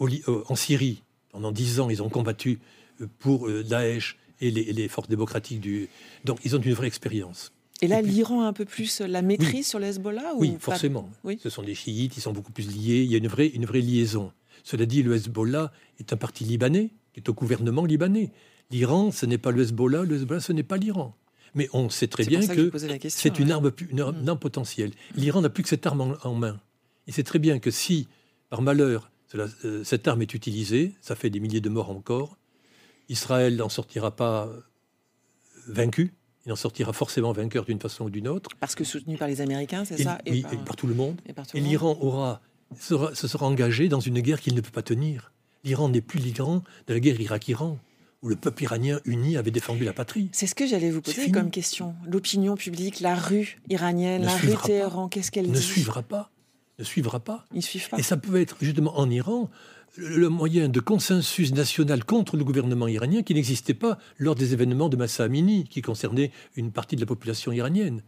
Euh, en Syrie, pendant dix ans, ils ont combattu euh, pour euh, Daesh et les, forces démocratiques du... Donc ils ont une vraie expérience. Et là, l'Iran a un peu plus la maîtrise sur le Hezbollah Oui, forcément. Oui. Ce sont des chiites, ils sont beaucoup plus liés. Il y a une vraie, une vraie liaison. Cela dit, le Hezbollah est un parti libanais, qui est au gouvernement libanais. L'Iran, ce n'est pas le Hezbollah, le Hezbollah, ce n'est pas l'Iran. Mais on sait très bien que, c'est une, arme, une arme potentielle. L'Iran n'a plus que cette arme en, main. Il sait très bien que si, par malheur, euh, cette arme est utilisée, ça fait des milliers de morts encore, Israël n'en sortira pas vaincu, il en sortira forcément vainqueur d'une façon ou d'une autre. Parce que soutenu par les Américains, c'est ça? Et par, et par, tout le monde. Et, l'Iran aura, sera, se sera engagé dans une guerre qu'il ne peut pas tenir. L'Iran n'est plus l'Iran de la guerre Irak-Iran où le peuple iranien uni avait défendu la patrie. C'est ce que j'allais vous poser comme question. L'opinion publique, la rue iranienne, la rue Téhéran, qu'est-ce qu'elle dit Ne suivra pas. ne suivra pas. Ils suivent pas. Et ça peut être justement en Iran le moyen de consensus national contre le gouvernement iranien qui n'existait pas lors des événements de Massa Amini, qui concernaient une partie de la population iranienne.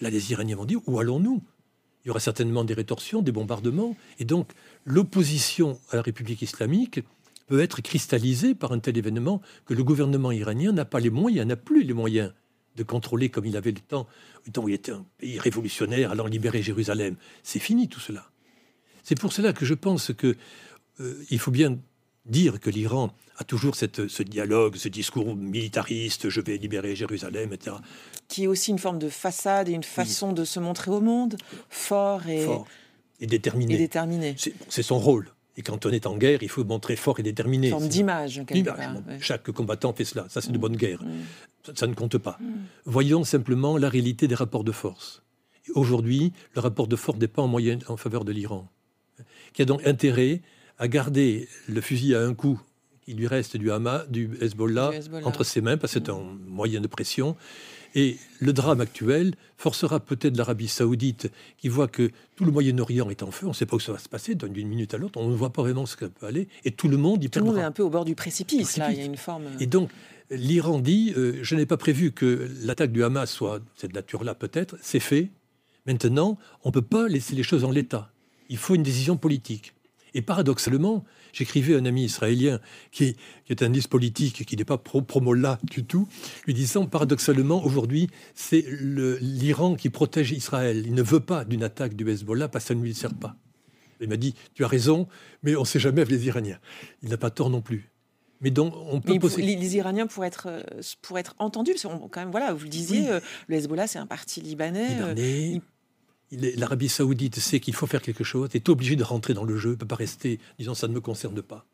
Là, les Iraniens vont dire où allons-nous? Il y aura certainement des rétorsions, des bombardements, et donc l'opposition à la République islamique peut être cristallisée par un tel événement que le gouvernement iranien n'a pas les moyens, n'a plus les moyens de contrôler comme il avait le temps, le temps où il était un pays révolutionnaire allant libérer Jérusalem. C'est fini tout cela. C'est pour cela que je pense que euh, il faut bien dire que l'Iran a toujours cette, ce dialogue, ce discours militariste, je vais libérer Jérusalem, etc. Qui est aussi une forme de façade et une façon de se montrer au monde, fort et, et déterminé. Et déterminé. C'est son rôle. Et quand on est en guerre, il faut montrer fort et déterminé. Une forme d'image, Chaque combattant fait cela. Ça, c'est de mm. bonne guerre. Mm. Ça, ne compte pas. Mm. Voyons simplement la réalité des rapports de force. Aujourd'hui, le rapport de force n'est pas en moyenne en faveur de l'Iran, qui a donc intérêt à garder le fusil à un coup qui lui reste du Hamas, du Hezbollah, entre ses mains, parce que c'est un moyen de pression. Et le drame actuel forcera peut-être l'Arabie saoudite, qui voit que tout le Moyen-Orient est en feu, on ne sait pas où ça va se passer d'une minute à l'autre, on ne voit pas vraiment ce que ça peut aller, et tout le monde y Tout le monde est un peu au bord du précipice, là, il y a une forme... Et donc, l'Iran dit, euh, je n'ai pas prévu que l'attaque du Hamas soit de cette nature-là peut-être, c'est fait. Maintenant, on ne peut pas laisser les choses en l'état. Il faut une décision politique. Et paradoxalement, j'écrivais à un ami israélien qui, est un liste politique, qui n'est pas pro-Mollah du tout, lui disant paradoxalement, aujourd'hui, c'est l'Iran qui protège Israël. Il ne veut pas d'une attaque du Hezbollah parce que ça ne lui sert pas. Il m'a dit, tu as raison, mais on ne sait jamais avec les Iraniens. Il n'a pas tort non plus. Mais donc, on peut poser... les, Iraniens pourraient être, euh, pour être entendus, parce que quand même, voilà, vous le disiez, euh, le Hezbollah, c'est un parti libanais. libanais l'Arabie saoudite sait qu'il faut faire quelque chose, est obligé de rentrer dans le jeu, ne peut pas rester disant ça ne me concerne pas.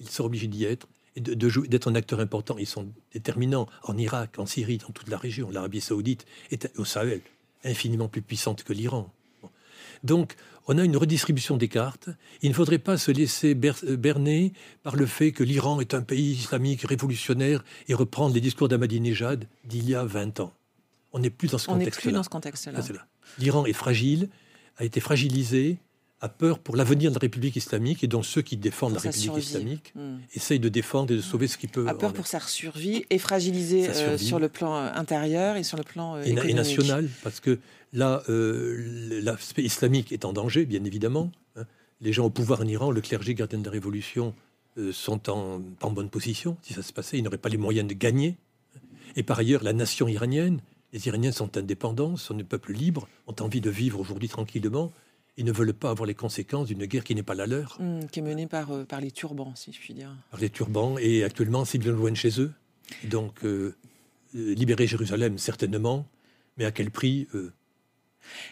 Ils sont obligés d'y être et d'être un acteur important. Ils sont déterminants en Irak, en Syrie, dans toute la région. L'Arabie saoudite est au Sahel, infiniment plus puissante que l'Iran. Donc, on a une redistribution des cartes. Il ne faudrait pas se laisser berner par le fait que l'Iran est un pays islamique révolutionnaire et reprendre les discours d'Ahmadinejad d'il y a 20 ans. On n'est plus dans ce contexte-là. On n'est plus dans ce contexte-là. L'Iran est fragile, a été fragilisé, a peur pour l'avenir de la République islamique et donc ceux qui défendent la République islamique hmm. essayent de défendre et de sauver ce qui peut. A peur pour sa survie et fragilisé euh, sur le plan euh, intérieur et sur le plan euh, économique. Et national, parce que là, l'aspect islamique est en danger, bien évidemment. Hein. Les gens au pouvoir en Iran, le clergé gardien de la Révolution, sont en, en bonne position. Si ça se passait, ils n'auraient pas les moyens de gagner. Et par ailleurs, la nation iranienne les Iraniens sont indépendants, sont des peuples libres, ont envie de vivre aujourd'hui tranquillement. Ils ne veulent pas avoir les conséquences d'une guerre qui n'est pas la leur. Mmh, qui est menée par, euh, par les turbans, si je puis dire. Par les turbans, et actuellement, c'est bien loin de chez eux. Donc, euh, euh, libérer Jérusalem, certainement, mais à quel prix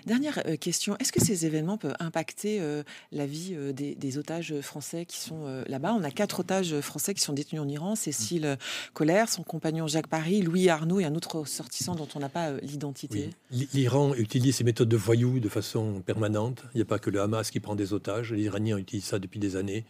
Dernière euh, question, est-ce que ces événements peuvent impacter euh, la vie euh, des, otages français qui sont là-bas? On a quatre otages français qui sont détenus en Iran, Cécile Colère, son compagnon Jacques Paris, Louis Arnaud et un autre ressortissant dont on n'a pas l'identité. L'Iran utilise ces méthodes de voyous de façon permanente. Il n'y a pas que le Hamas qui prend des otages, les Iraniens utilisent ça depuis des années.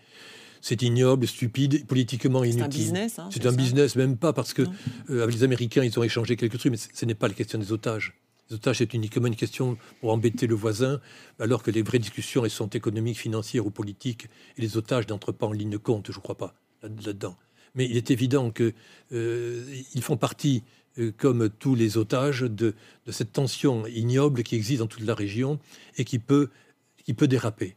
C'est ignoble, stupide, politiquement inutile. C'est un business. Hein, c'est un business, même pas parce que avec les Américains, ils ont échangé quelques trucs, mais ce n'est pas la question des otages. Otages, c'est uniquement une question pour embêter le voisin, alors que les vraies discussions, elles sont économiques, financières ou politiques, et les otages n'entrent pas en ligne de compte, je ne crois pas, là-dedans. Mais il est évident qu'ils euh, font partie, euh, comme tous les otages, de, cette tension ignoble qui existe dans toute la région et qui peut, qui peut déraper.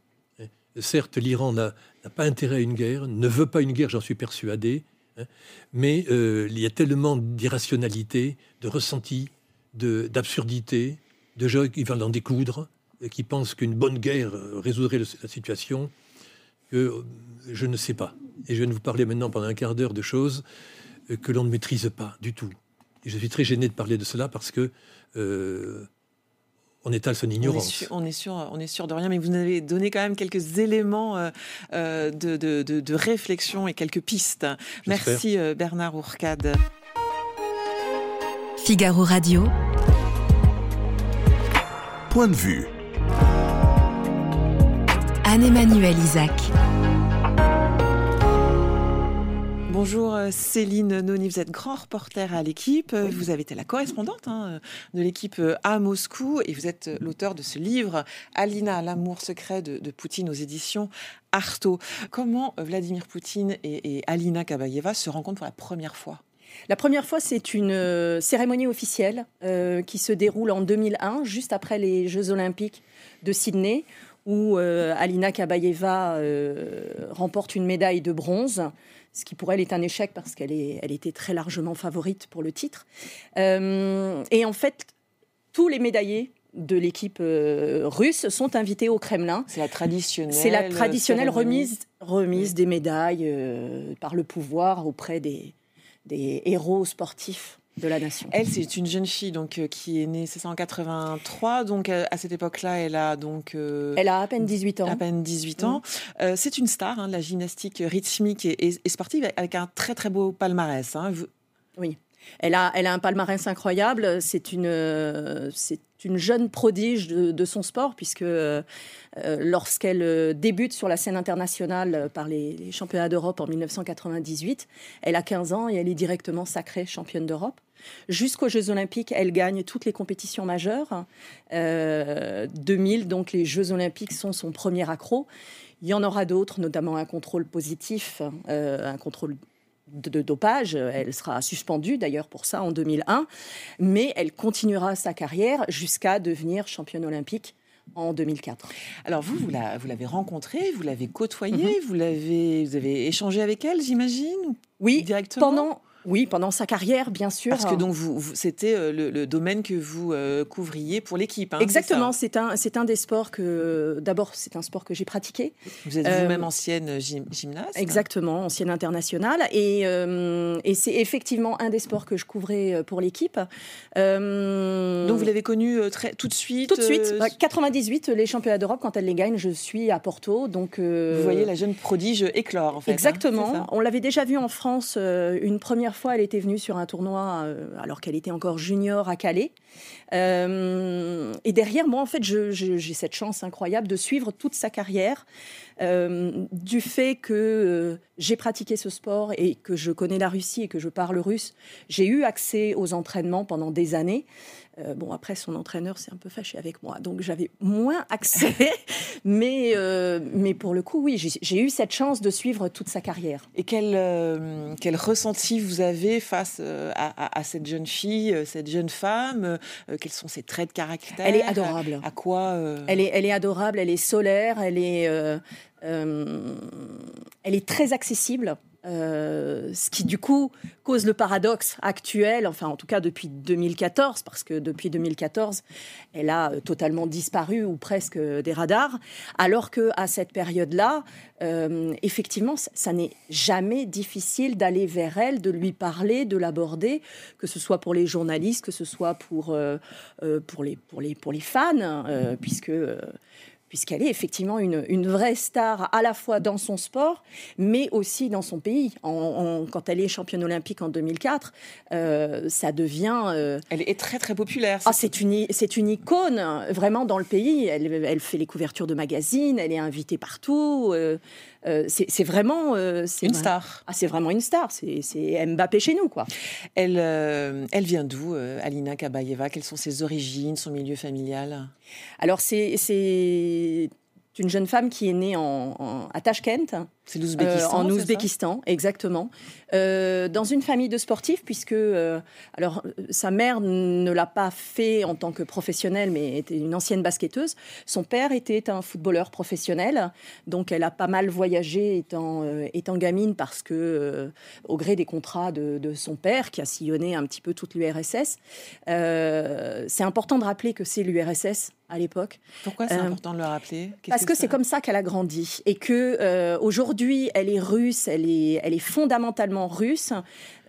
Certes, l'Iran n'a pas intérêt à une guerre, ne veut pas une guerre, j'en suis persuadé, hein, mais euh, il y a tellement d'irrationalité, de ressenti d'absurdité, de, gens qui veulent en découdre, et qui pensent qu'une bonne guerre résoudrait la situation, que euh, je ne sais pas. Et je viens de vous parler maintenant pendant un quart d'heure de choses euh, que l'on ne maîtrise pas du tout. Et je suis très gêné de parler de cela parce que euh, on étale son ignorance. On est, sûr, on est, sûr, de rien, mais vous avez donné quand même quelques éléments de, de, réflexion et quelques pistes. Merci Bernard Ourcade. Figaro Radio. Point de vue. Anne-Emmanuel Isaac. Bonjour euh, Céline Noni, vous êtes grand reporter à l'équipe. Vous avez été la correspondante hein, de l'équipe euh, à Moscou et vous êtes l'auteur de ce livre, Alina, l'amour secret de, Poutine aux éditions Artaud. Comment Vladimir Poutine et, Alina Kabayeva se rencontrent pour la première fois? La première fois, c'est une euh, cérémonie officielle qui se déroule en 2001, juste après les Jeux olympiques de Sydney, où Alina Kabayeva remporte une médaille de bronze ce qui pour elle est un échec parce qu'elle elle était très largement favorite pour le titre. Euh, et en fait, tous les médaillés de l'équipe euh, russe sont invités au Kremlin. C'est la traditionnelle. C'est la traditionnelle remise, remise des médailles euh, par le pouvoir auprès des, des héros sportifs de la nation. Elle, c'est une jeune fille donc euh, qui est née, c'est ça, en 83. Donc euh, à cette époque-là, elle a donc. Euh, elle a à peine 18 ans. À peine 18 ans. Mm. c'est une star hein, de la gymnastique rythmique et, sportive avec un très très beau palmarès. Hein. Oui. Elle a, elle a un palmarès incroyable. C'est une, c'est une jeune prodige de, son sport, puisque lorsqu'elle débute sur la scène internationale par les, championnats d'Europe en 1998, elle a 15 ans et elle est directement sacrée championne d'Europe. Jusqu'aux Jeux Olympiques, elle gagne toutes les compétitions majeures. 2000, euh, donc les Jeux Olympiques sont son premier accro. Il y en aura d'autres, notamment un contrôle positif, euh, un contrôle de, dopage. Elle sera suspendue d'ailleurs pour ça en 2001, mais elle continuera sa carrière jusqu'à devenir championne olympique en 2004. Alors vous, vous l'avez rencontrée, vous l'avez côtoyée, mhm. vous, l'avez, vous avez échangé avec elle, j'imagine Oui, directement? Pendant, oui, pendant sa carrière, bien sûr. Parce que donc vous, c'était euh, le, domaine que vous euh, couvriez pour l'équipe. Hein, Exactement, c'est un, c'est un des sports que, d'abord, c'est un sport que j'ai pratiqué. Vous êtes vous-même euh, ancienne gymnaste. Exactement, ancienne internationale, et, et c'est effectivement un des sports que je couvrais pour l'équipe. donc vous l'avez connu très, tout de suite. Tout de suite, 98, les championnats d'Europe, quand elle les gagne, je suis à Porto, donc. Vous voyez la jeune prodige éclore, en fait. Hein, Exactement. On l'avait déjà vu en France une première elle était venue sur un tournoi euh, alors qu'elle était encore junior à Calais. Euh, et derrière moi, en fait, j'ai cette chance incroyable de suivre toute sa carrière. Euh, du fait que j'ai pratiqué ce sport et que je connais la Russie et que je parle russe, j'ai eu accès aux entraînements pendant des années. Euh, bon, après, son entraîneur s'est un peu fâché avec moi, donc j'avais moins accès. mais, euh, mais pour le coup, oui, j'ai eu cette chance de suivre toute sa carrière. Et quel, euh, quel ressenti vous avez face à, cette jeune fille, cette jeune femme Quels sont ses traits de caractère Elle est adorable. À, quoi elle, est, elle est adorable, elle est solaire, elle est, elle est très accessible. Euh, ce qui du coup cause le paradoxe actuel, enfin en tout cas depuis 2014, parce que depuis 2014, elle a euh, totalement disparu ou presque des radars, alors que à cette période-là, euh, effectivement, ça, n'est jamais difficile d'aller vers elle, de lui parler, de l'aborder, que ce soit pour les journalistes, que ce soit pour les fans, puisque puisqu'elle est effectivement une, vraie star à la fois dans son sport, mais aussi dans son pays. quand elle est championne olympique en 2004, euh, ça devient... Euh, elle est très très populaire. Ah, c'est une, c'est une icône vraiment dans le pays. Elle, elle, fait les couvertures de magazines, elle est invitée partout. Euh, euh, c'est vraiment euh, une star. Ah, c'est vraiment une star. C'est Mbappé chez nous, quoi. Elle, euh, elle vient d'où, Alina Kabayeva? Quelles sont ses origines, son milieu familial? Alors, c'est une jeune femme qui est née en, à Tashkent, c'est l'Ouzbékistan. Euh, en Ouzbékistan, exactement. Euh, dans une famille de sportifs, puisque euh, alors sa mère ne l'a pas fait en tant que professionnelle, mais était une ancienne basketteuse. Son père était un footballeur professionnel, donc elle a pas mal voyagé étant, étant gamine parce que, au gré des contrats de, de, son père, qui a sillonné un petit peu toute l'URSS, c'est important de rappeler que c'est l'URSS à l'époque. Pourquoi c'est important de le rappeler? Parce que, que c'est comme ça qu'elle a grandi et que aujourd'hui Aujourd'hui, elle est russe, elle est, elle est fondamentalement russe,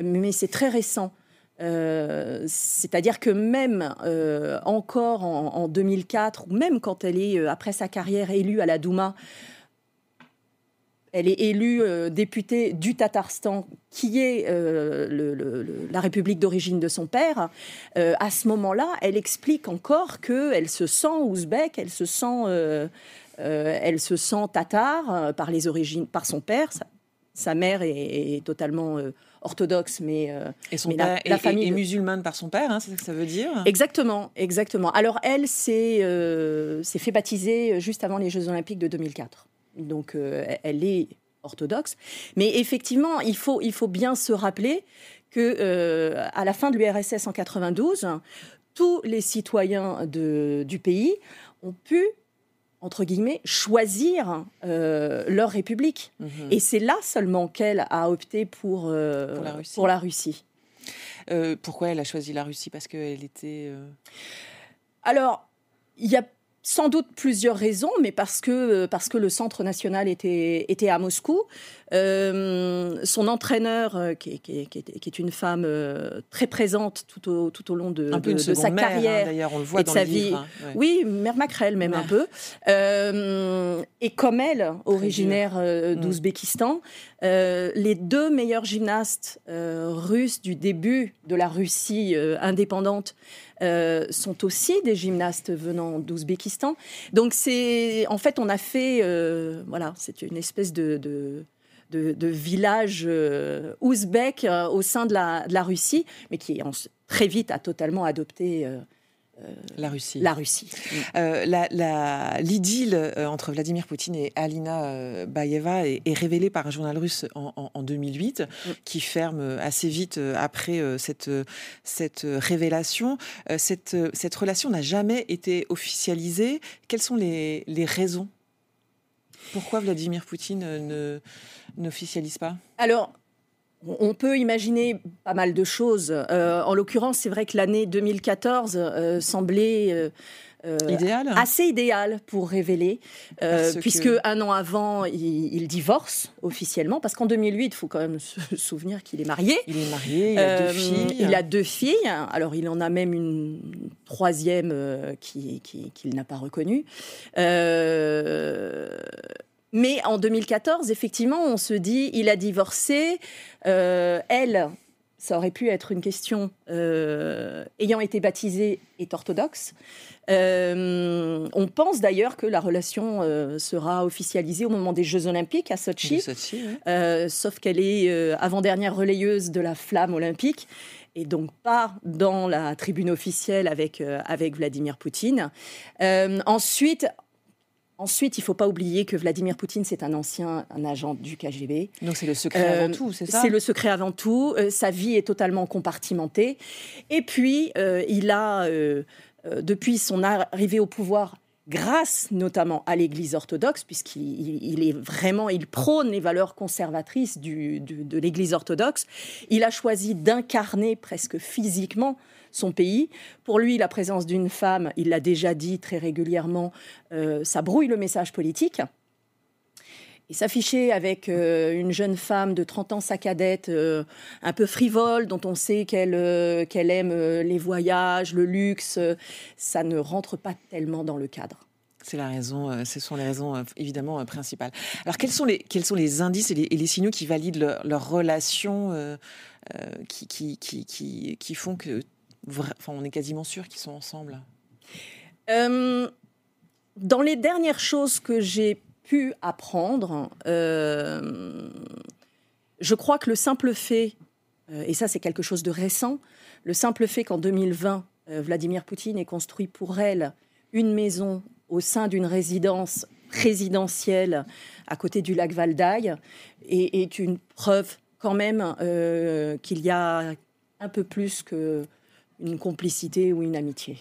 mais c'est très récent. Euh, c'est-à-dire que même euh, encore en, 2004, ou même quand elle est, euh, après sa carrière, élue à la Douma, elle est élue députée du Tatarstan, qui est la république d'origine de son père. à ce moment-là, elle explique encore qu'elle se sent ouzbek, elle se sent euh, elle se sent tatar euh, par les origines, par son père. sa mère est, totalement orthodoxe, mais, et son père la, famille est, musulmane par son père, hein, c'est ça que ça veut dire? Exactement, exactement. Alors elle s'est fait baptiser juste avant les Jeux Olympiques de 2004. Donc elle est orthodoxe. Mais effectivement, il faut, il faut bien se rappeler que euh, à la fin de l'URSS en 92, tous les citoyens de, du pays ont pu entre guillemets, choisir euh, leur république. Mhm. Et c'est là seulement qu'elle a opté pour, euh, pour la Russie. Pour la Russie. pourquoi elle a choisi la Russie? Parce qu'elle était... Alors, il y a sans doute plusieurs raisons, mais parce que, euh, parce que le centre national était, était à Moscou. Euh, son entraîneur, euh, qui, qui, qui, est une femme très présente tout au, tout au long de, de, sa hein, carrière d'ailleurs, on le voit et dans sa vie. Livre, hein, Oui, mère Macrel même un peu. et comme elle, originaire mm. d'Ouzbékistan, les deux meilleurs gymnastes russes du début de la Russie indépendante euh, sont aussi des gymnastes venant d'Ouzbékistan. Donc c'est, en fait, on a fait, euh, voilà, c'est une espèce de, de village euh, ouzbek au sein de la, de la, Russie, mais qui très vite a totalement adopté euh, la Russie. La Russie. Euh, l'idylle euh, entre Vladimir Poutine et Alina Bayeva est, révélée par un journal russe en, 2008, mm. qui ferme assez vite après cette, cette révélation. Cette, cette relation n'a jamais été officialisée. Quelles sont les, les raisons Pourquoi Vladimir Poutine ne n'officialise pas? Alors, on peut imaginer pas mal de choses. Euh, en l'occurrence, c'est vrai que l'année 2014 euh, semblait euh, assez idéale pour révéler, puisque un an avant, il, divorce officiellement, parce qu'en 2008, il faut quand même se souvenir qu'il est marié. Il est marié, il a deux filles. Il a deux filles. Alors, il en a même une troisième qu'il qui, n'a pas reconnue. Mais en 2014, effectivement, on se dit, il a divorcé. Euh, elle, ça aurait pu être une question, euh, ayant été baptisée, est orthodoxe. Euh, on pense d'ailleurs que la relation sera officialisée au moment des Jeux Olympiques à Sochi, sauf qu'elle est avant-dernière relayeuse de la flamme olympique et donc pas dans la tribune officielle avec, avec Vladimir Poutine. ensuite, Ensuite, il ne faut pas oublier que Vladimir Poutine, c'est un ancien un agent du KGB. Donc c'est le secret avant euh, tout, c'est ça? C'est le secret avant tout. Euh, sa vie est totalement compartimentée. Et puis, euh, il a, depuis son arrivée au pouvoir, grâce notamment à l'Église orthodoxe, puisqu'il est vraiment, il prône les valeurs conservatrices de l'Église orthodoxe, il a choisi d'incarner presque physiquement son pays. Pour lui, la présence d'une femme, il l'a déjà dit très régulièrement, euh, ça brouille le message politique. Et s'afficher avec euh, une jeune femme de 30 ans, sa cadette, euh, un peu frivole, dont on sait qu'elle qu'elle aime les voyages, le luxe, ça ne rentre pas tellement dans le cadre. C'est la raison, ce sont les raisons évidemment principales. Alors quels sont les, quels sont les indices et les, signaux qui valident leur, leur relation, qui, qui, qui, qui, font que On est quasiment sûr qu'ils sont ensemble. Euh, dans les dernières choses que j'ai pu apprendre, euh, je crois que le simple fait, euh, et ça c'est quelque chose de récent, le simple fait qu'en 2020, Vladimir Poutine ait construit pour elle une maison au sein d'une résidence présidentielle à côté du lac Valdaï est une preuve quand même qu'il y a un peu plus que une complicité ou une amitié.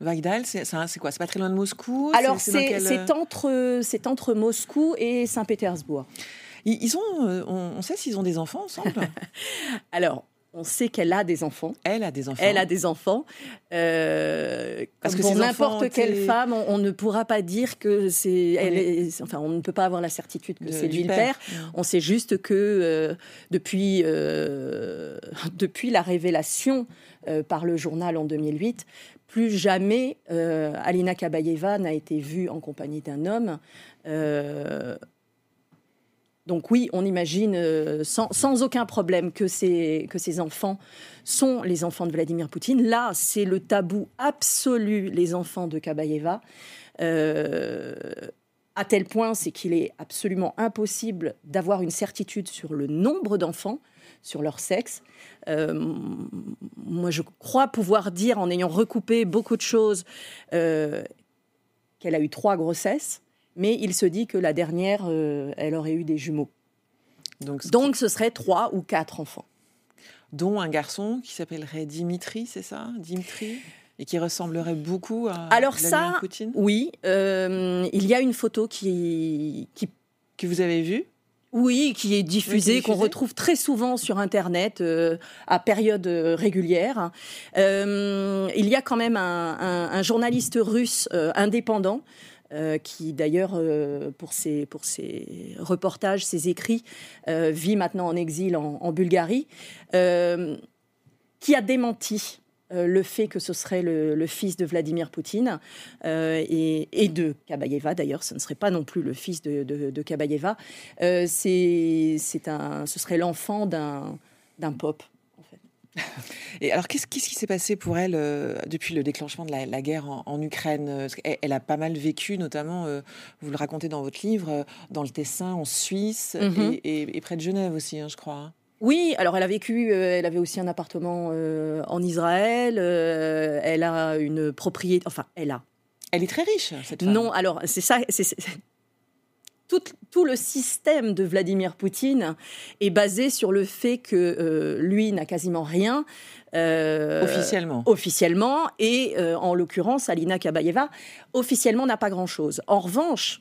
Vagdal, c'est quoi C'est pas très loin de Moscou Alors, c'est entre, entre Moscou et Saint-Pétersbourg. Ils, ont, euh, on, sait s'ils ont des enfants ensemble Alors, on sait qu'elle a des enfants. Elle a des enfants. Elle a des enfants. Euh, Parce que pour n'importe quelle femme, on, ne pourra pas dire que c'est. Enfin, on ne peut pas avoir la certitude que c'est lui le père. On sait juste que euh, depuis, depuis la révélation euh, par le journal en 2008. Plus jamais euh, Alina Kabayeva n'a été vue en compagnie d'un homme. Euh, donc oui, on imagine sans, aucun problème que ces, enfants sont les enfants de Vladimir Poutine. Là, c'est le tabou absolu, les enfants de Kabayeva. à tel point, c'est qu'il est absolument impossible d'avoir une certitude sur le nombre d'enfants, sur leur sexe. Euh, moi, je crois pouvoir dire, en ayant recoupé beaucoup de choses, euh, qu'elle a eu trois grossesses, mais il se dit que la dernière, euh, elle aurait eu des jumeaux. Donc, Donc ce serait trois ou quatre enfants. Dont un garçon qui s'appellerait Dimitri, c'est ça? Dimitri? Et qui ressemblerait beaucoup à Alors ça, oui, euh, il y a une photo qui, qui que vous avez vue? Oui, qui est diffusée, qu'on retrouve très souvent sur Internet euh, à périodes euh, régulières. il y a quand même un, journaliste russe indépendant qui d'ailleurs, pour, ses, pour ses reportages, ses écrits, vit maintenant en exil en Bulgarie, qui a démenti euh, le fait que ce serait le, fils de Vladimir Poutine euh, et, de Kabayeva, d'ailleurs, ce ne serait pas non plus le fils de, de, Kabayeva, euh, c'est, un, ce serait l'enfant d'un, d'un pop. Et alors, qu'est-ce, qui s'est passé pour elle depuis le déclenchement de la, guerre en, Ukraine elle, a pas mal vécu, notamment, vous le racontez dans votre livre, dans le Tessin, en Suisse mm-hmm. et, près de Genève aussi, hein, je crois. Hein. Oui, alors elle a vécu, euh, elle avait aussi un appartement euh, en Israël, euh, elle a une propriété, enfin elle a. Elle est très riche, cette femme. Non, alors c'est ça, tout, tout, le système de Vladimir Poutine est basé sur le fait que lui n'a quasiment rien. officiellement. Officiellement, et en l'occurrence, Alina Kabayeva, officiellement n'a pas grand-chose. En revanche,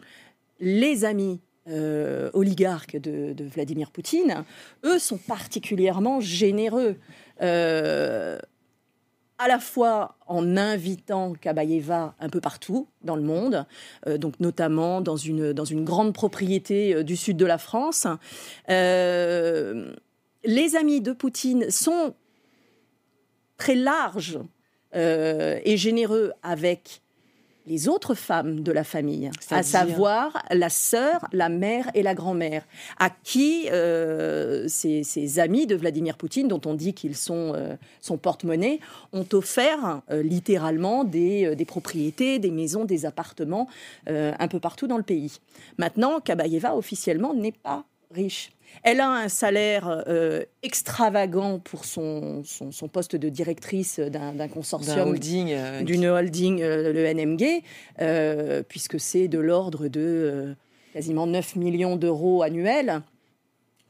les amis euh, oligarques de, Vladimir Poutine, eux sont particulièrement généreux. Euh, à la fois en invitant Kabayeva un peu partout dans le monde, euh, donc notamment dans une, dans une grande propriété du sud de la France. les amis de Poutine sont très larges et généreux avec les autres femmes de la famille, à savoir la sœur, la mère et la grand-mère, à qui euh, ces, amis de Vladimir Poutine, dont on dit qu'ils sont euh, son porte-monnaie, ont offert euh, littéralement des, des, propriétés, des maisons, des appartements un peu partout dans le pays. Maintenant, Kabayeva officiellement n'est pas riche. Elle a un salaire euh, extravagant pour son, son, poste de directrice d'un consortium, euh, d'une holding, euh, le NMG, puisque c'est de l'ordre de quasiment 9 millions d'euros annuels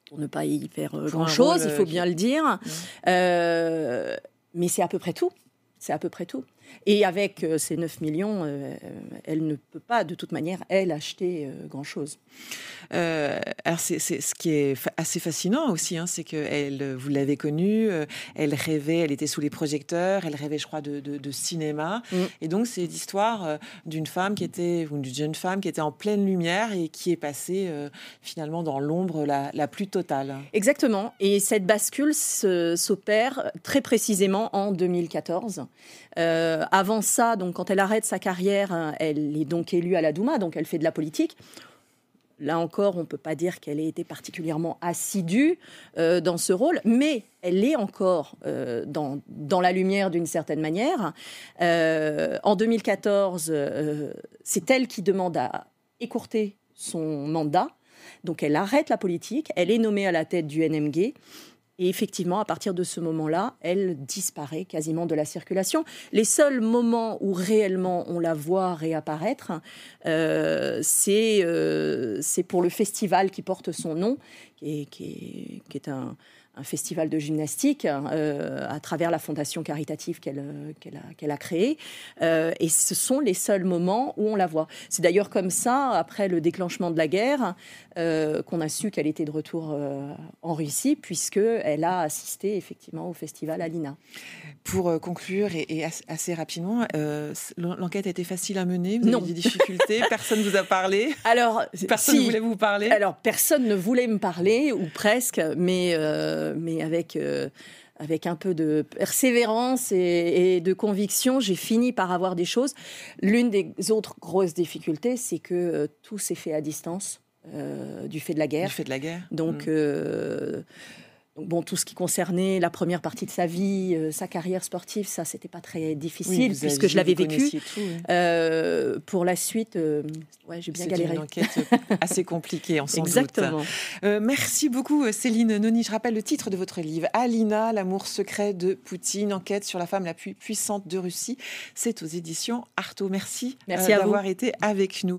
pour ne pas y faire grand-chose, il faut bien le dire. mais c'est à peu près tout. C'est à peu près tout. Et avec ces 9 millions, elle ne peut pas, de toute manière, elle, acheter grand-chose. Euh, alors, c'est, ce qui est assez fascinant aussi, hein, c'est que vous l'avez connue, euh, elle rêvait, elle était sous les projecteurs, elle rêvait, je crois, de, cinéma. Mm. Et donc, c'est l'histoire euh, d'une femme qui était, ou d'une jeune femme qui était en pleine lumière et qui est passée finalement dans l'ombre la, plus totale. Exactement. Et cette bascule s'opère très précisément en 2014. Avant ça, donc quand elle arrête sa carrière, elle est donc élue à la Douma, donc elle fait de la politique. Là encore, on ne peut pas dire qu'elle ait été particulièrement assidue euh, dans ce rôle, mais elle est encore euh, dans, dans, la lumière d'une certaine manière. Euh, en 2014, c'est elle qui demande à écourter son mandat. Donc elle arrête la politique, elle est nommée à la tête du NMG. Et effectivement, à partir de ce moment-là, elle disparaît quasiment de la circulation. Les seuls moments où réellement on la voit réapparaître, euh, euh, c'est pour le festival qui porte son nom, qui qui est un, un festival de gymnastique euh, à travers la fondation caritative qu'elle a, qu'elle a créée. Euh, et ce sont les seuls moments où on la voit. C'est d'ailleurs comme ça, après le déclenchement de la guerre, euh, qu'on a su qu'elle était de retour en Russie, puisqu'elle a assisté effectivement au festival Alina. Pour conclure, et, assez rapidement, l'enquête a été facile à mener? Vous avez des difficultés? Personne ne vous a parlé? Alors, personne ne voulait vous parler? Alors, personne ne voulait me parler, ou presque, mais euh, mais avec euh, avec un peu de persévérance et, de conviction, j'ai fini par avoir des choses. L'une des autres grosses difficultés, c'est que euh, tout s'est fait à distance du fait de la guerre. Du fait de la guerre. Donc, mmh. Bon, tout ce qui concernait la première partie de sa vie, euh, sa carrière sportive, ça, c'était pas très difficile puisque je l'avais vécu. Euh, pour la suite, euh, ouais, j'ai bien galéré. C'est une enquête assez compliquée, en Exactement. merci beaucoup, Céline Noni. Je rappelle le titre de votre livre, Alina, l'amour secret de Poutine, enquête sur la femme la plus puissante de Russie. C'est aux éditions Artaud. Merci, merci d'avoir été avec nous.